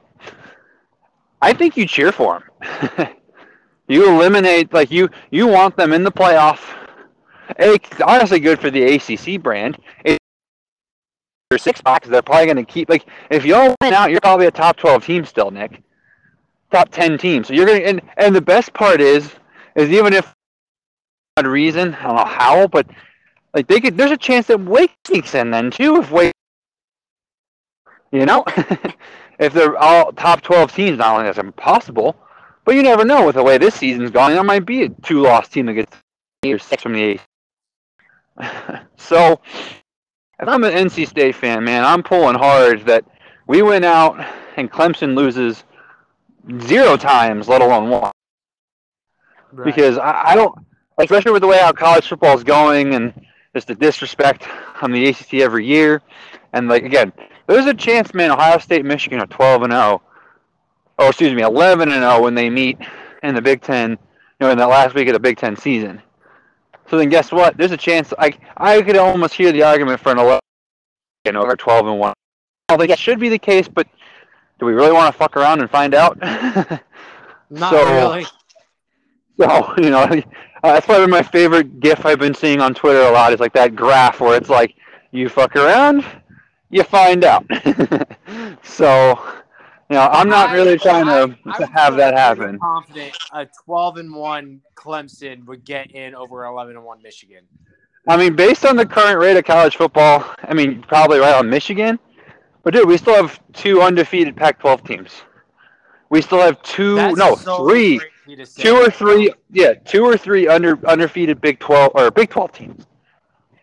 I think you cheer for them. you eliminate like you you want them in the playoff. It's honestly good for the ACC brand. It's your six boxes. They're probably going to keep like if you don't win out, you're probably a top twelve team still, Nick. Top ten team. So you're going to and and the best part is is even if reason I don't know how, but like they could. There's a chance that Wake sneaks in then too if Wake. You know. if they're all top 12 teams, not only that's impossible, but you never know with the way this season's gone. There might be a two loss team that gets eight or six from the eight. so, if I'm an NC State fan, man, I'm pulling hard that we went out and Clemson loses zero times, let alone one. Right. Because I, I don't, especially with the way how college football is going and just the disrespect on the ACC every year. And like again, there's a chance, man. Ohio State, Michigan are 12 and 0. Oh, excuse me, 11 and 0 when they meet in the Big Ten. You know, in that last week of the Big Ten season. So then, guess what? There's a chance. I I could almost hear the argument for an 11 and over 12 and 1. I don't think it should be the case, but do we really want to fuck around and find out? Not so, really. So you know, uh, that's probably my favorite GIF I've been seeing on Twitter a lot. Is like that graph where it's like you fuck around, you find out. so, you know, I'm not really trying to, I, to have that happen. Confident a 12 and one Clemson would get in over 11 and one Michigan. I mean, based on the current rate of college football, I mean, probably right on Michigan. But dude, we still have two undefeated Pac-12 teams. We still have two, That's no, so three, two or three, yeah, two or three under undefeated Big 12 or Big 12 teams.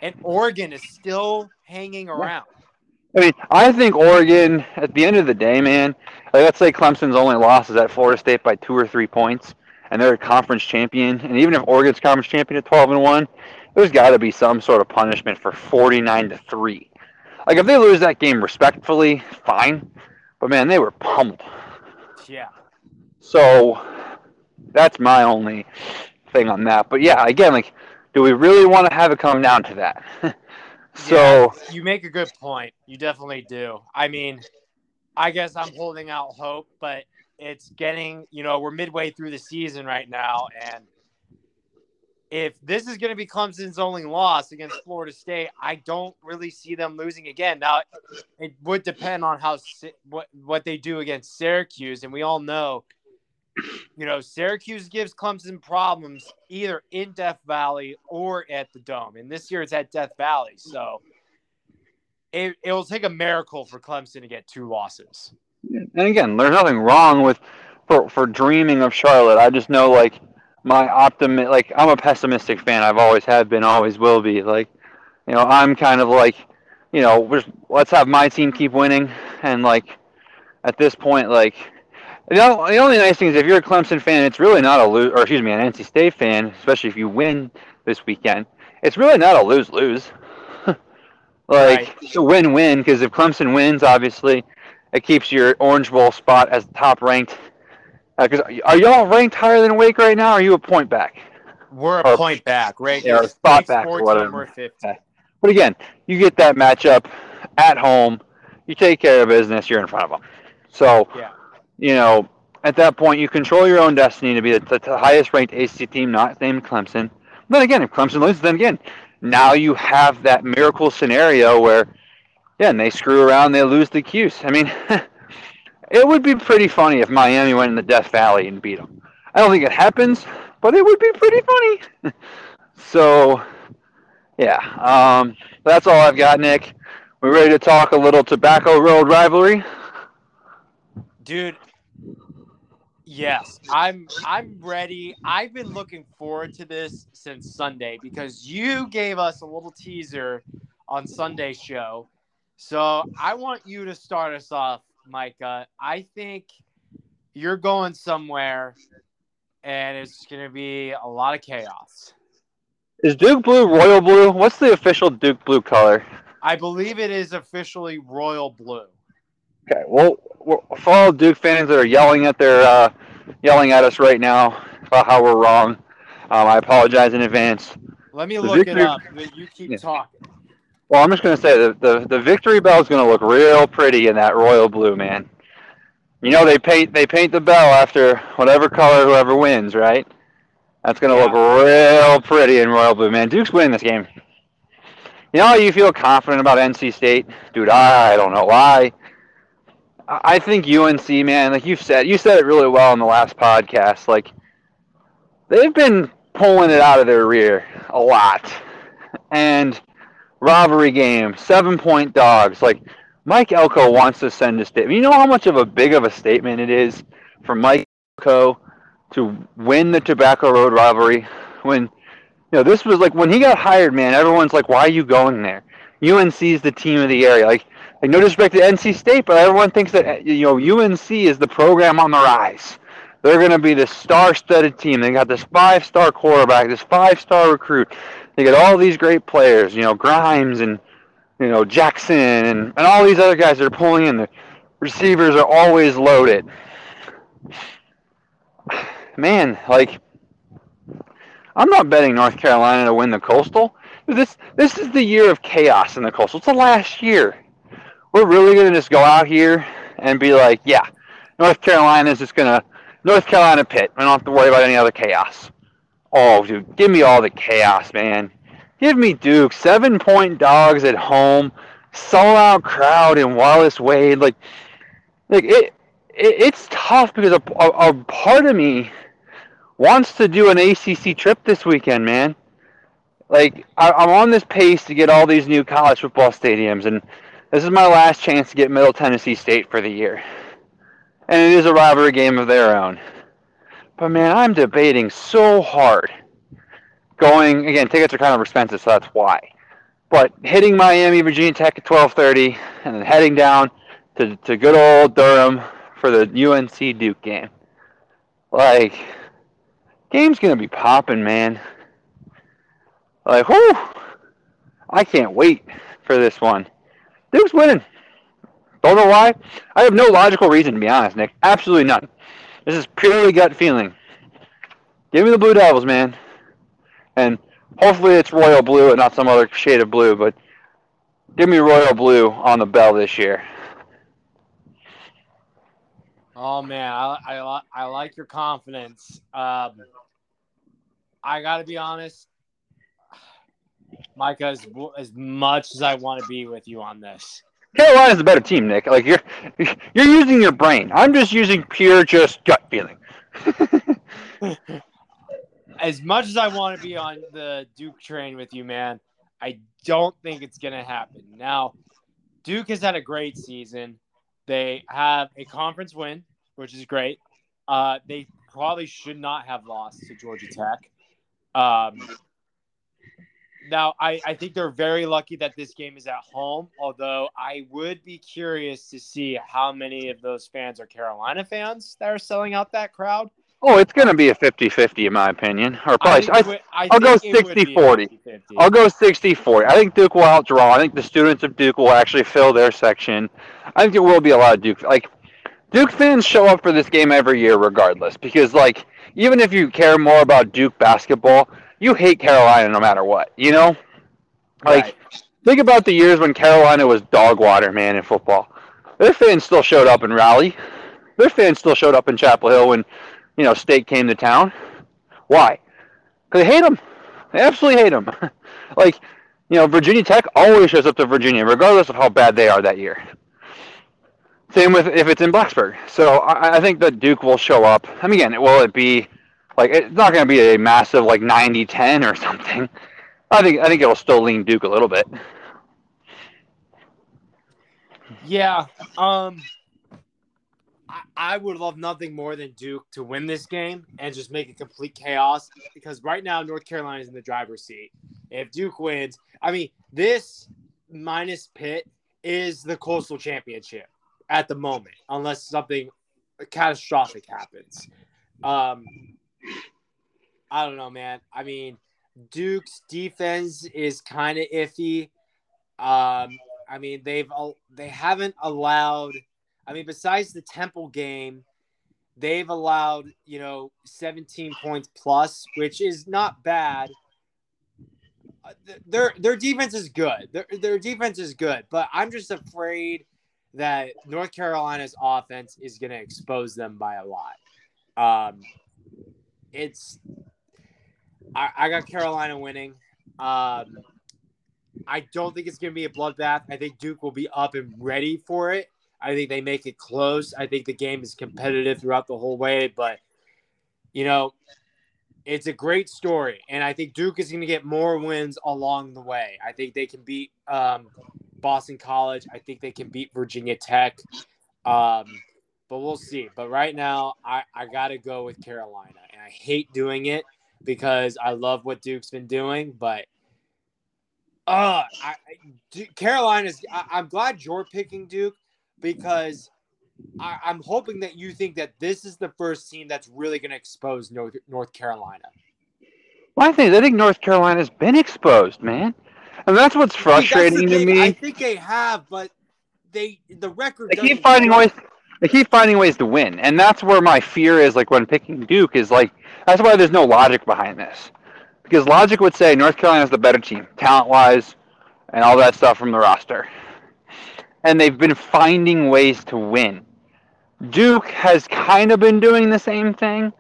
And Oregon is still hanging around. I mean, I think Oregon, at the end of the day, man, like let's say Clemson's only loss is at Florida State by two or three points, and they're a conference champion, and even if Oregon's conference champion at 12 and 1, there's got to be some sort of punishment for 49 to 3. Like, if they lose that game respectfully, fine, but man, they were pummeled. So, that's my only thing on that. But yeah, again, like, do we really want to have it come down to that? So yeah, you make a good point. You definitely do. I mean, I guess I'm holding out hope, but it's getting, you know, we're midway through the season right now. And if this is going to be Clemson's only loss against Florida State, I don't really see them losing again. Now, it would depend on how what what they do against Syracuse, and we all know, you know, Syracuse gives Clemson problems either in Death Valley or at the Dome. And this year it's at Death Valley, so it it will take a miracle for Clemson to get two losses. And again, there's nothing wrong with for for dreaming of Charlotte. I just know like my optimist like I'm a pessimistic fan. I've always have been, always will be. Like, you know, I'm kind of like, you know, let's have my team keep winning and like at this point like you know, the only nice thing is if you're a Clemson fan, it's really not a lose, or excuse me, an NC State fan, especially if you win this weekend. It's really not a lose lose. like right. it's a win win because if Clemson wins, obviously, it keeps your Orange Bowl spot as top ranked because uh, are y'all ranked higher than Wake right now? Or are you a point back? We're a or, point back, right? Yeah, or spot back, or whatever. But again, you get that matchup at home. You take care of business. You're in front of them. So, yeah. You know, at that point, you control your own destiny to be the, the highest ranked ACC team, not named Clemson. Then again, if Clemson loses, then again, now you have that miracle scenario where, yeah, and they screw around, they lose the Cuse. I mean, It would be pretty funny if Miami went in the Death Valley and beat them. I don't think it happens, but it would be pretty funny. so, yeah, um, that's all I've got, Nick. We ready to talk a little Tobacco Road rivalry? Dude, yes, I'm. I'm ready. I've been looking forward to this since Sunday because you gave us a little teaser on Sunday's show. So I want you to start us off Micah. I think you're going somewhere and it's going to be a lot of chaos. Is Duke Blue royal blue? What's the official Duke Blue color? I believe it is officially royal blue. Okay, well, for all Duke fans that are yelling at their uh, yelling at us right now about how we're wrong, um, I apologize in advance. Let me the look victory... it up. But you keep yeah. talking. Well, I'm just going to say the, the the victory bell is going to look real pretty in that royal blue, man. You know they paint they paint the bell after whatever color whoever wins, right? That's going to yeah. look real pretty in royal blue, man. Duke's winning this game. You know you feel confident about NC State, dude? I don't know why. I think UNC, man, like you said, you said it really well in the last podcast. Like they've been pulling it out of their rear a lot, and rivalry game, seven point dogs. Like Mike Elko wants to send a statement. You know how much of a big of a statement it is for Mike Elko to win the Tobacco Road rivalry when you know this was like when he got hired, man, everyone's like, Why are you going there? UNC is the team of the area. Like like no disrespect to NC State, but everyone thinks that you know UNC is the program on the rise. They're going to be the star-studded team. They got this five-star quarterback, this five-star recruit. They got all these great players, you know, Grimes and you know Jackson and, and all these other guys that are pulling in. The receivers are always loaded. Man, like I'm not betting North Carolina to win the Coastal. This this is the year of chaos in the Coastal. It's the last year. We're really gonna just go out here and be like, yeah, North Carolina is just gonna North Carolina pit. I don't have to worry about any other chaos. Oh, dude, give me all the chaos, man. Give me Duke. Seven point dogs at home. Sold out crowd in Wallace Wade. Like, like it, it it's tough because a, a, a part of me wants to do an ACC trip this weekend, man. Like, I, I'm on this pace to get all these new college football stadiums, and this is my last chance to get Middle Tennessee State for the year. And it is a rivalry game of their own. But man, I'm debating so hard. Going again, tickets are kind of expensive, so that's why. But hitting Miami, Virginia Tech at 12:30, and then heading down to to good old Durham for the UNC Duke game. Like, game's gonna be popping, man. Like, whoo! I can't wait for this one. Duke's winning. Don't know why. I have no logical reason to be honest, Nick. Absolutely none. This is purely gut feeling. Give me the Blue Devils, man. And hopefully it's royal blue and not some other shade of blue. But Give me royal blue on the bell this year. Oh man, I, I, I like your confidence. Um, I got to be honest, Micah, as, as much as I want to be with you on this, Carolina's a better team, Nick. Like you're you're using your brain. I'm just using pure just gut feeling. as much as I want to be on the Duke train with you, man, I don't think it's gonna happen. Now, Duke has had a great season. They have a conference win, which is great. Uh, they probably should not have lost to Georgia Tech. Um, now, I, I think they're very lucky that this game is at home, although I would be curious to see how many of those fans are Carolina fans that are selling out that crowd. Oh, it's going to be a 50-50 in my opinion. Or probably, I, would, I will go 60-40. I'll go 60-40. I think Duke will outdraw. I think the students of Duke will actually fill their section. I think there will be a lot of Duke. Like, Duke fans show up for this game every year regardless because, like, even if you care more about Duke basketball – you hate Carolina no matter what, you know? Like, right. think about the years when Carolina was dog water, man, in football. Their fans still showed up in Raleigh. Their fans still showed up in Chapel Hill when, you know, State came to town. Why? Because they hate them. They absolutely hate them. like, you know, Virginia Tech always shows up to Virginia, regardless of how bad they are that year. Same with if it's in Blacksburg. So I, I think that Duke will show up. I mean, again, will it be like it's not going to be a massive like 90-10 or something. I think I think it'll still lean Duke a little bit. Yeah, um, I, I would love nothing more than Duke to win this game and just make it complete chaos because right now North Carolina is in the driver's seat. If Duke wins, I mean this minus Pitt is the Coastal Championship at the moment, unless something catastrophic happens. Um, I don't know, man. I mean, Duke's defense is kind of iffy. Um, I mean, they've they haven't allowed. I mean, besides the Temple game, they've allowed you know 17 points plus, which is not bad. Uh, their their defense is good. Their their defense is good, but I'm just afraid that North Carolina's offense is going to expose them by a lot. Um, it's I, I got Carolina winning. Um, I don't think it's going to be a bloodbath. I think Duke will be up and ready for it. I think they make it close. I think the game is competitive throughout the whole way, but you know, it's a great story, and I think Duke is going to get more wins along the way. I think they can beat um, Boston College. I think they can beat Virginia Tech. Um, but we'll see. But right now, I, I got to go with Carolina. I hate doing it because I love what Duke's been doing. But uh, I, Carolina's, I, I'm glad you're picking Duke because I, am hoping that you think that this is the first team that's really going to expose North, North Carolina. Well, I think I think North Carolina's been exposed, man, and that's what's frustrating that's to me. I think they have, but they the record. They keep finding ways they keep finding ways to win, and that's where my fear is. Like when picking Duke, is like that's why there's no logic behind this, because logic would say North Carolina's the better team, talent wise, and all that stuff from the roster, and they've been finding ways to win. Duke has kind of been doing the same thing,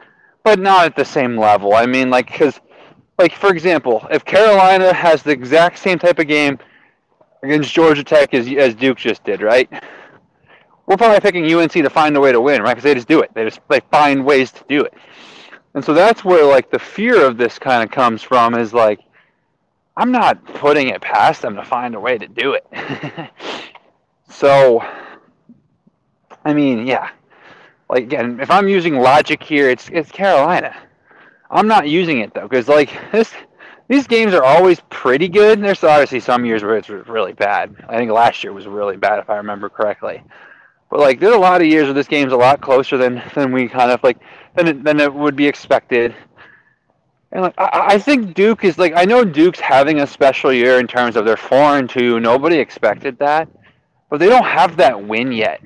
but not at the same level. I mean, like because, like for example, if Carolina has the exact same type of game against Georgia Tech as as Duke just did, right? We're probably picking UNC to find a way to win, right? Because they just do it. They just they find ways to do it. And so that's where like the fear of this kind of comes from is like I'm not putting it past them to find a way to do it. so I mean, yeah. Like again, if I'm using logic here, it's it's Carolina. I'm not using it though, because like this these games are always pretty good. There's obviously some years where it's really bad. I think last year was really bad if I remember correctly. But like, there's a lot of years where this game's a lot closer than than we kind of like than it, than it would be expected. And like, I, I think Duke is like, I know Duke's having a special year in terms of their four and two. Nobody expected that, but they don't have that win yet.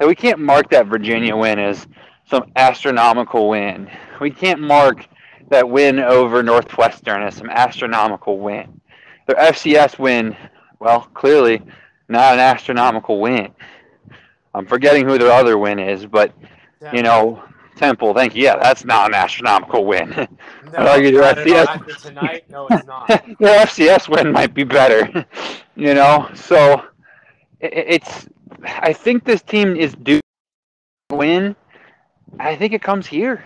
Like, we can't mark that Virginia win as some astronomical win. We can't mark that win over Northwestern as some astronomical win. Their FCS win Well, clearly not an astronomical win. I'm forgetting who their other win is, but you know, Temple. Thank you. Yeah, that's not an astronomical win. no, your FCS tonight. No, it's not. their FCS win might be better. you know, so it, it's. I think this team is due win. I think it comes here.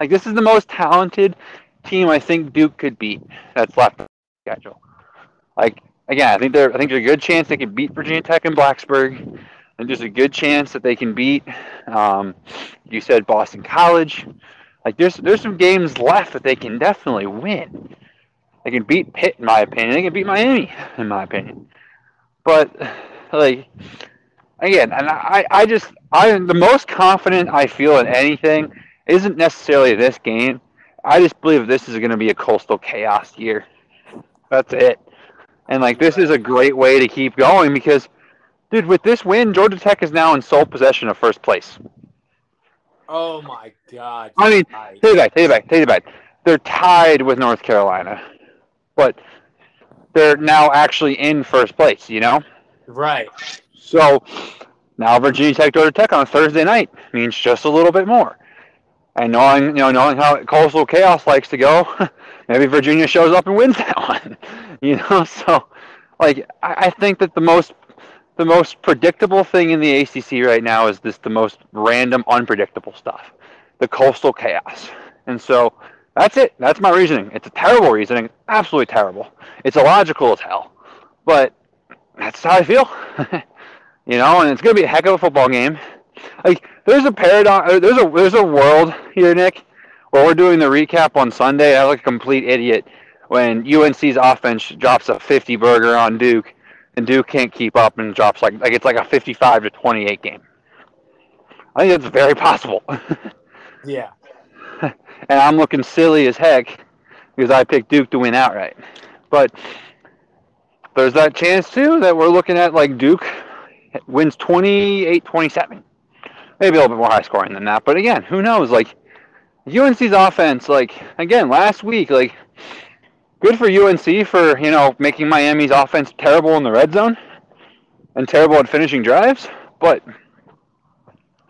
Like this is the most talented team I think Duke could beat. That's left schedule. Like again, I think they're I think there's a good chance they could beat Virginia Tech and Blacksburg. And there's a good chance that they can beat. Um, you said Boston College. Like there's there's some games left that they can definitely win. They can beat Pitt, in my opinion. They can beat Miami, in my opinion. But like again, and I, I just I the most confident I feel in anything isn't necessarily this game. I just believe this is going to be a coastal chaos year. That's it. And like this is a great way to keep going because dude, with this win, Georgia Tech is now in sole possession of first place. Oh my god. I mean, take it back, take it back, take it back. They're tied with North Carolina. But they're now actually in first place, you know? Right. So now Virginia Tech Georgia Tech on a Thursday night means just a little bit more. And knowing you know knowing how coastal chaos likes to go, maybe Virginia shows up and wins that one. You know, so like I, I think that the most the most predictable thing in the ACC right now is this the most random, unpredictable stuff, the coastal chaos. And so that's it. That's my reasoning. It's a terrible reasoning, absolutely terrible. It's illogical as hell, but that's how I feel. you know, and it's gonna be a heck of a football game. Like there's a paradox. There's a there's a world here, Nick, where we're doing the recap on Sunday. I look like a complete idiot when UNC's offense drops a 50 burger on Duke and Duke can't keep up and drops like like it's like a 55 to 28 game. I think it's very possible. yeah. And I'm looking silly as heck because I picked Duke to win outright. But there's that chance too that we're looking at like Duke wins 28-27. Maybe a little bit more high scoring than that, but again, who knows like UNC's offense like again last week like good for UNC for you know making Miami's offense terrible in the red zone and terrible at finishing drives, but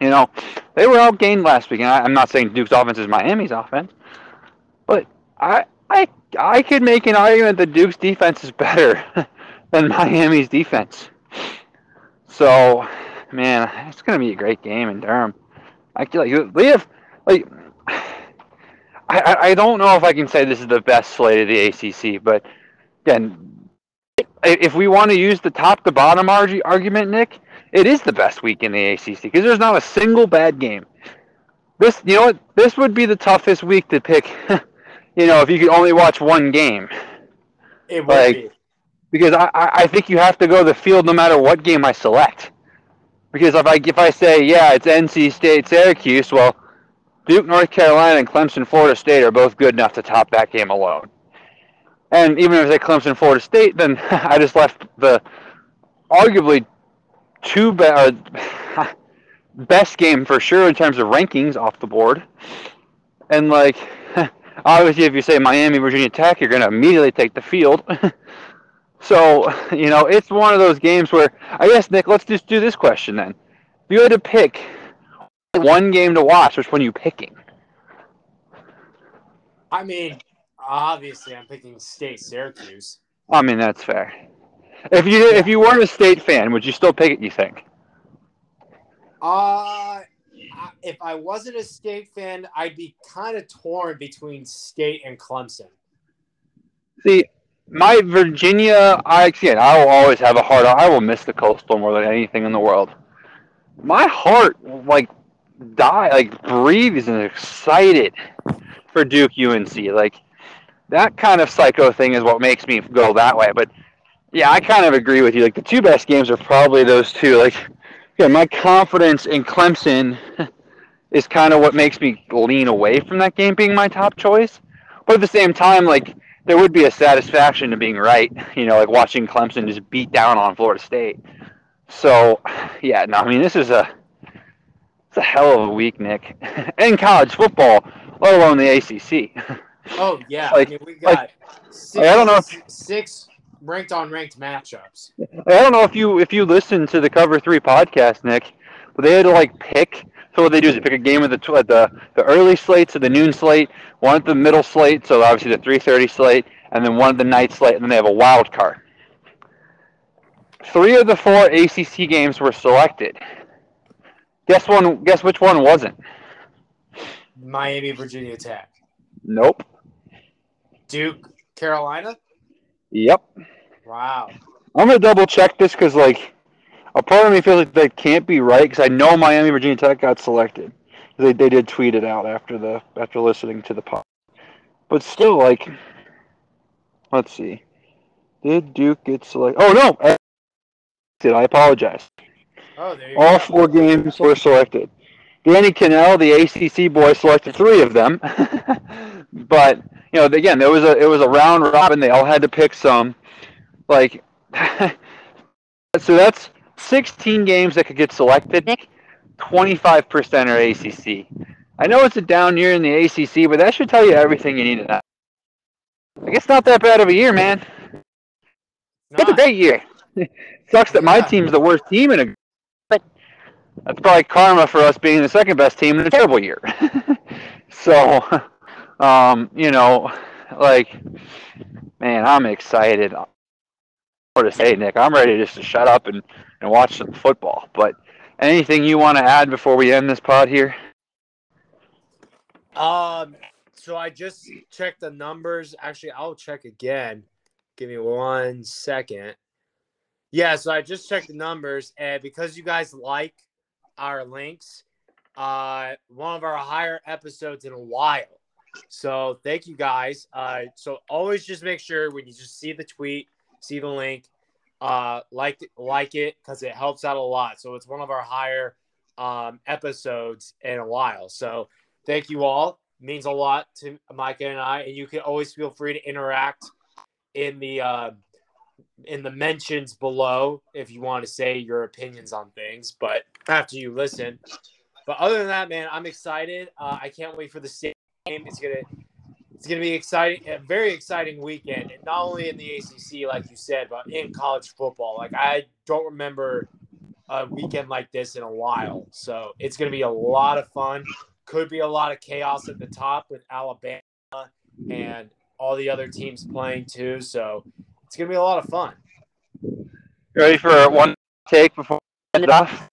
you know they were outgained last week. And I, am not saying Duke's offense is Miami's offense, but I I I could make an argument that Duke's defense is better than Miami's defense. So, man, it's gonna be a great game in Durham. I feel like we have like I, I don't know if I can say this is the best slate of the ACC, but again, if we want to use the top to bottom argument, Nick, it is the best week in the ACC because there's not a single bad game. This, you know what? This would be the toughest week to pick. you know, if you could only watch one game. It would like, be. Because I, I think you have to go the field no matter what game I select. Because if I if I say yeah, it's NC State Syracuse, well Duke, North Carolina, and Clemson, Florida State are both good enough to top that game alone. And even if they Clemson, Florida State, then I just left the arguably two be- best game for sure in terms of rankings off the board. And like, obviously, if you say Miami, Virginia Tech, you're going to immediately take the field. so, you know, it's one of those games where I guess Nick, let's just do this question then. If you had to pick one game to watch, which one are you picking? I mean, obviously, I'm picking State Syracuse. I mean, that's fair. If you if you weren't a State fan, would you still pick it? You think? Uh, if I wasn't a State fan, I'd be kind of torn between State and Clemson. See, my Virginia, I again, I will always have a heart. I will miss the coastal more than anything in the world. My heart, like die like breathes and excited for Duke UNC. Like that kind of psycho thing is what makes me go that way. But yeah, I kind of agree with you. Like the two best games are probably those two. Like yeah, my confidence in Clemson is kind of what makes me lean away from that game being my top choice. But at the same time, like there would be a satisfaction to being right. You know, like watching Clemson just beat down on Florida State. So yeah, no, I mean this is a it's a hell of a week, Nick. in college football, let alone the ACC. Oh yeah, like, I mean, we got like, six, I don't know. six ranked on ranked matchups. I don't know if you if you listen to the Cover Three podcast, Nick, but they had to like pick. So what they do is they pick a game of the tw- the the early slate, so the noon slate, one at the middle slate, so obviously the three thirty slate, and then one at the night slate, and then they have a wild card. Three of the four ACC games were selected. Guess one. Guess which one wasn't? Miami, Virginia Tech, Nope. Duke, Carolina. Yep. Wow. I'm gonna double check this because like a part of me feels like that can't be right because I know Miami Virginia Tech got selected. They they did tweet it out after the after listening to the pod, but still like, let's see, did Duke get selected? Oh no, did I apologize? Oh, there you All go. four games were selected. Danny Kanell, the ACC boy, selected three of them. but you know, again, there was a it was a round robin. They all had to pick some. Like, so that's 16 games that could get selected. 25% are ACC. I know it's a down year in the ACC, but that should tell you everything you need to know. I guess not that bad of a year, man. It's a great year. Sucks that my Yeah. team's the worst team in a but that's probably karma for us being the second best team in a terrible year. so um, you know, like man, I'm excited. What to say, Nick? I'm ready just to shut up and, and watch some football. But anything you want to add before we end this pod here? Um, so I just checked the numbers. Actually, I'll check again. Give me one second. Yeah, so I just checked the numbers, and because you guys like our links, uh, one of our higher episodes in a while. So thank you guys. Uh, so always just make sure when you just see the tweet, see the link, uh, like like it because it helps out a lot. So it's one of our higher um, episodes in a while. So thank you all means a lot to Micah and I, and you can always feel free to interact in the uh, in the mentions below if you want to say your opinions on things. But after you listen, but other than that, man, I'm excited. Uh, I can't wait for the game. It's gonna it's gonna be exciting, a very exciting weekend, and not only in the ACC, like you said, but in college football. Like I don't remember a weekend like this in a while, so it's gonna be a lot of fun. Could be a lot of chaos at the top with Alabama and all the other teams playing too. So it's gonna be a lot of fun. Ready for one take before we end it off?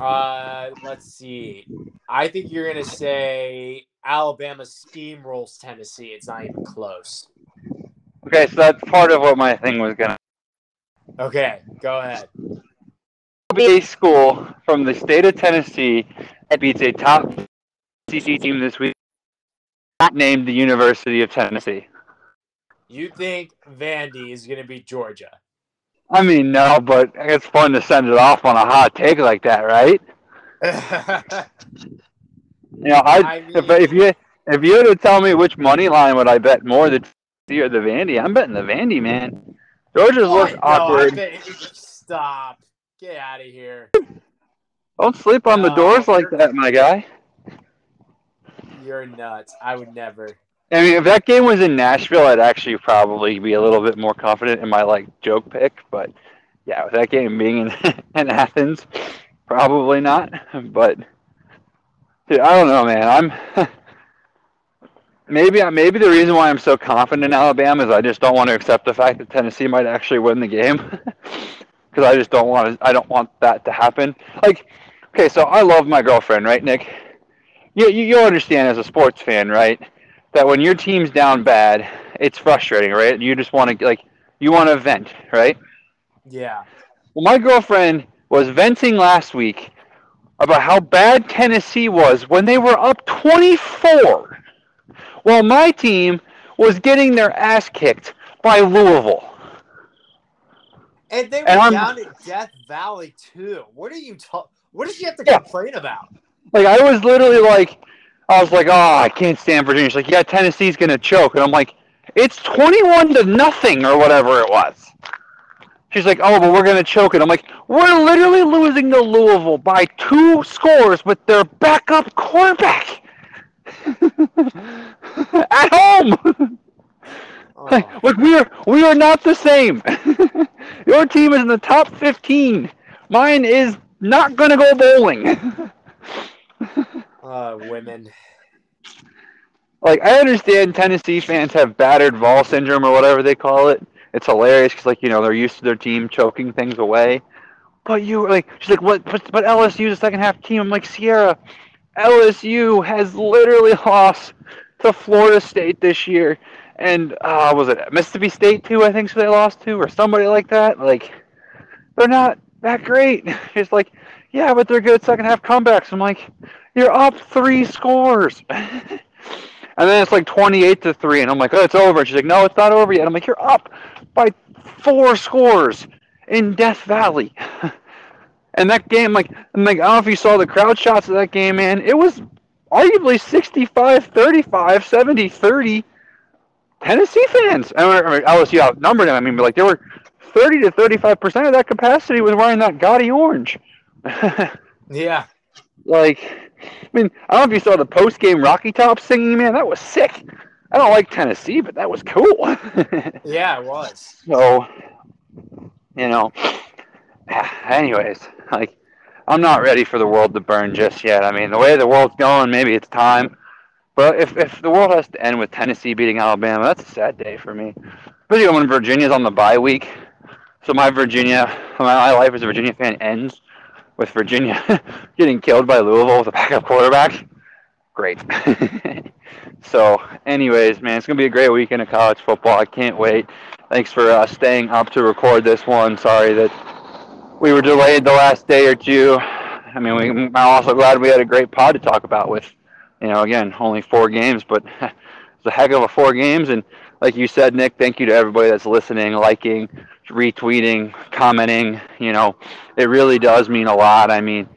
Uh, let's see. I think you're gonna say Alabama steamrolls Tennessee. It's not even close. Okay, so that's part of what my thing was gonna Okay, go ahead. a school from the state of Tennessee that beats a top SEC team this week, not named the University of Tennessee. You think Vandy is gonna beat Georgia? I mean, no, but it's fun to send it off on a hot take like that, right? You know, I, I if, if you if you had to tell me which money line would I bet more, the Tennessee or the Vandy, I'm betting the Vandy, man. Georgia's oh, looks What? No, awkward. bet- Stop. Get out of here. Don't sleep on the Dores like that, my guy. You're nuts. I would never. I mean, if that game was in Nashville, I'd actually probably be a little bit more confident in my like joke pick. But yeah, with that game being in, in Athens, probably not. But dude, I don't know, man. I'm maybe maybe the reason why I'm so confident in Alabama is I just don't want to accept the fact that Tennessee might actually win the game because I just don't want to. I don't want that to happen. Like, okay, so I love my girlfriend, right, Nick? You you you'll understand as a sports fan, right? That when your team's down bad, it's frustrating, right? You just want to like you want to vent, right? Yeah. Well, my girlfriend was venting last week about how bad Tennessee was when they were up 24, while my team was getting their ass kicked by Louisville. And they were And down at Death Valley too. What are you talking? What does she have to Yeah. complain about? Like I was literally like, I was like, oh, I can't stand Virginia. She's like, yeah, Tennessee's gonna choke, and I'm like, it's 21 to nothing or whatever it was. She's like, oh, but we're gonna choke it. I'm like, we're literally losing to Louisville by two scores with their backup quarterback at home. Oh. Like, look, we are we are not the same. Your team is in the top fifteen. Mine is not gonna go bowling. uh, women. Like I understand Tennessee fans have battered Vol syndrome or whatever they call it. It's hilarious because like you know they're used to their team choking things away. But you were like she's like what? But, but LSU is a second half team. I'm like Sierra. LSU has literally lost to Florida State this year, and uh, was it Mississippi State too? I think so they lost to, or somebody like that. Like they're not that great. It's like yeah, but they're good second half comebacks. I'm like you're up three scores. And then it's like 28 to 3. And I'm like, oh, it's over. And she's like, no, it's not over yet. I'm like, you're up by four scores in Death Valley. and that game, like, I'm like, I don't know if you saw the crowd shots of that game, man. It was arguably 65 35, 70 30 Tennessee fans. I mean, LSU outnumbered them. I mean, like, there were 30 to 35% of that capacity was wearing that gaudy orange. yeah. Like, I mean, I don't know if you saw the post game Rocky Top singing, man. That was sick. I don't like Tennessee, but that was cool. yeah, it was. So, you know, anyways, like, I'm not ready for the world to burn just yet. I mean, the way the world's going, maybe it's time. But if, if the world has to end with Tennessee beating Alabama, that's a sad day for me. But Especially when Virginia's on the bye week. So my Virginia, my life as a Virginia fan ends with Virginia getting killed by Louisville with a backup quarterback. Great. so, anyways, man, it's gonna be a great weekend of college football. I can't wait. Thanks for uh, staying up to record this one. Sorry that we were delayed the last day or two. I mean, we, I'm also glad we had a great pod to talk about with, you know, again, only four games, but it's a heck of a four games. And like you said, Nick, thank you to everybody that's listening, liking, retweeting, commenting. You know, it really does mean a lot. I mean,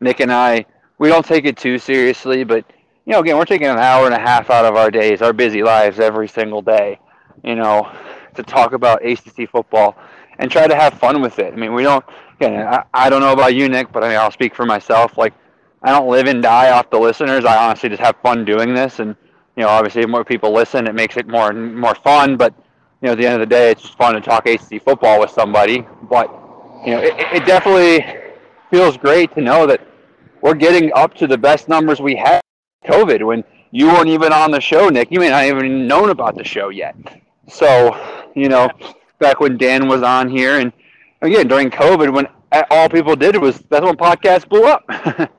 Nick and I, we don't take it too seriously, but you know, again, we're taking an hour and a half out of our days, our busy lives every single day, you know, to talk about ACC football and try to have fun with it. I mean, we don't. Again, I, I don't know about you, Nick, but I mean, I'll speak for myself. Like, I don't live and die off the listeners. I honestly just have fun doing this, and you know, obviously, more people listen, it makes it more more fun. But you know, at the end of the day, it's just fun to talk ACC football with somebody. But you know, it, it definitely feels great to know that we're getting up to the best numbers we had COVID when you weren't even on the show, Nick. You may not even known about the show yet. So, you know, back when Dan was on here, and again during COVID, when all people did was that's when podcasts blew up.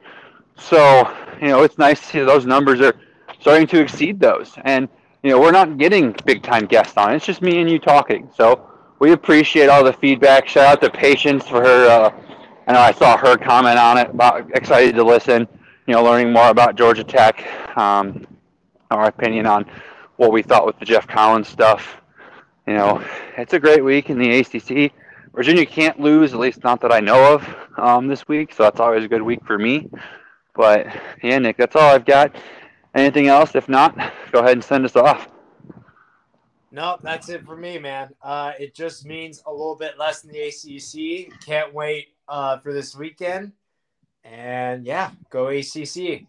so, you know, it's nice to see those numbers are starting to exceed those, and you know, we're not getting big time guests on. It's just me and you talking. So we appreciate all the feedback. Shout out to Patience for her. Uh, I know I saw her comment on it. About excited to listen. You know, learning more about Georgia Tech. Um, our opinion on what we thought with the Geoff Collins stuff. You know, it's a great week in the ACC. Virginia can't lose, at least not that I know of, um, this week. So that's always a good week for me. But yeah, Nick, that's all I've got. Anything else? If not, go ahead and send us off. No, that's it for me, man. Uh, it just means a little bit less than the ACC. Can't wait uh, for this weekend. And yeah, go ACC.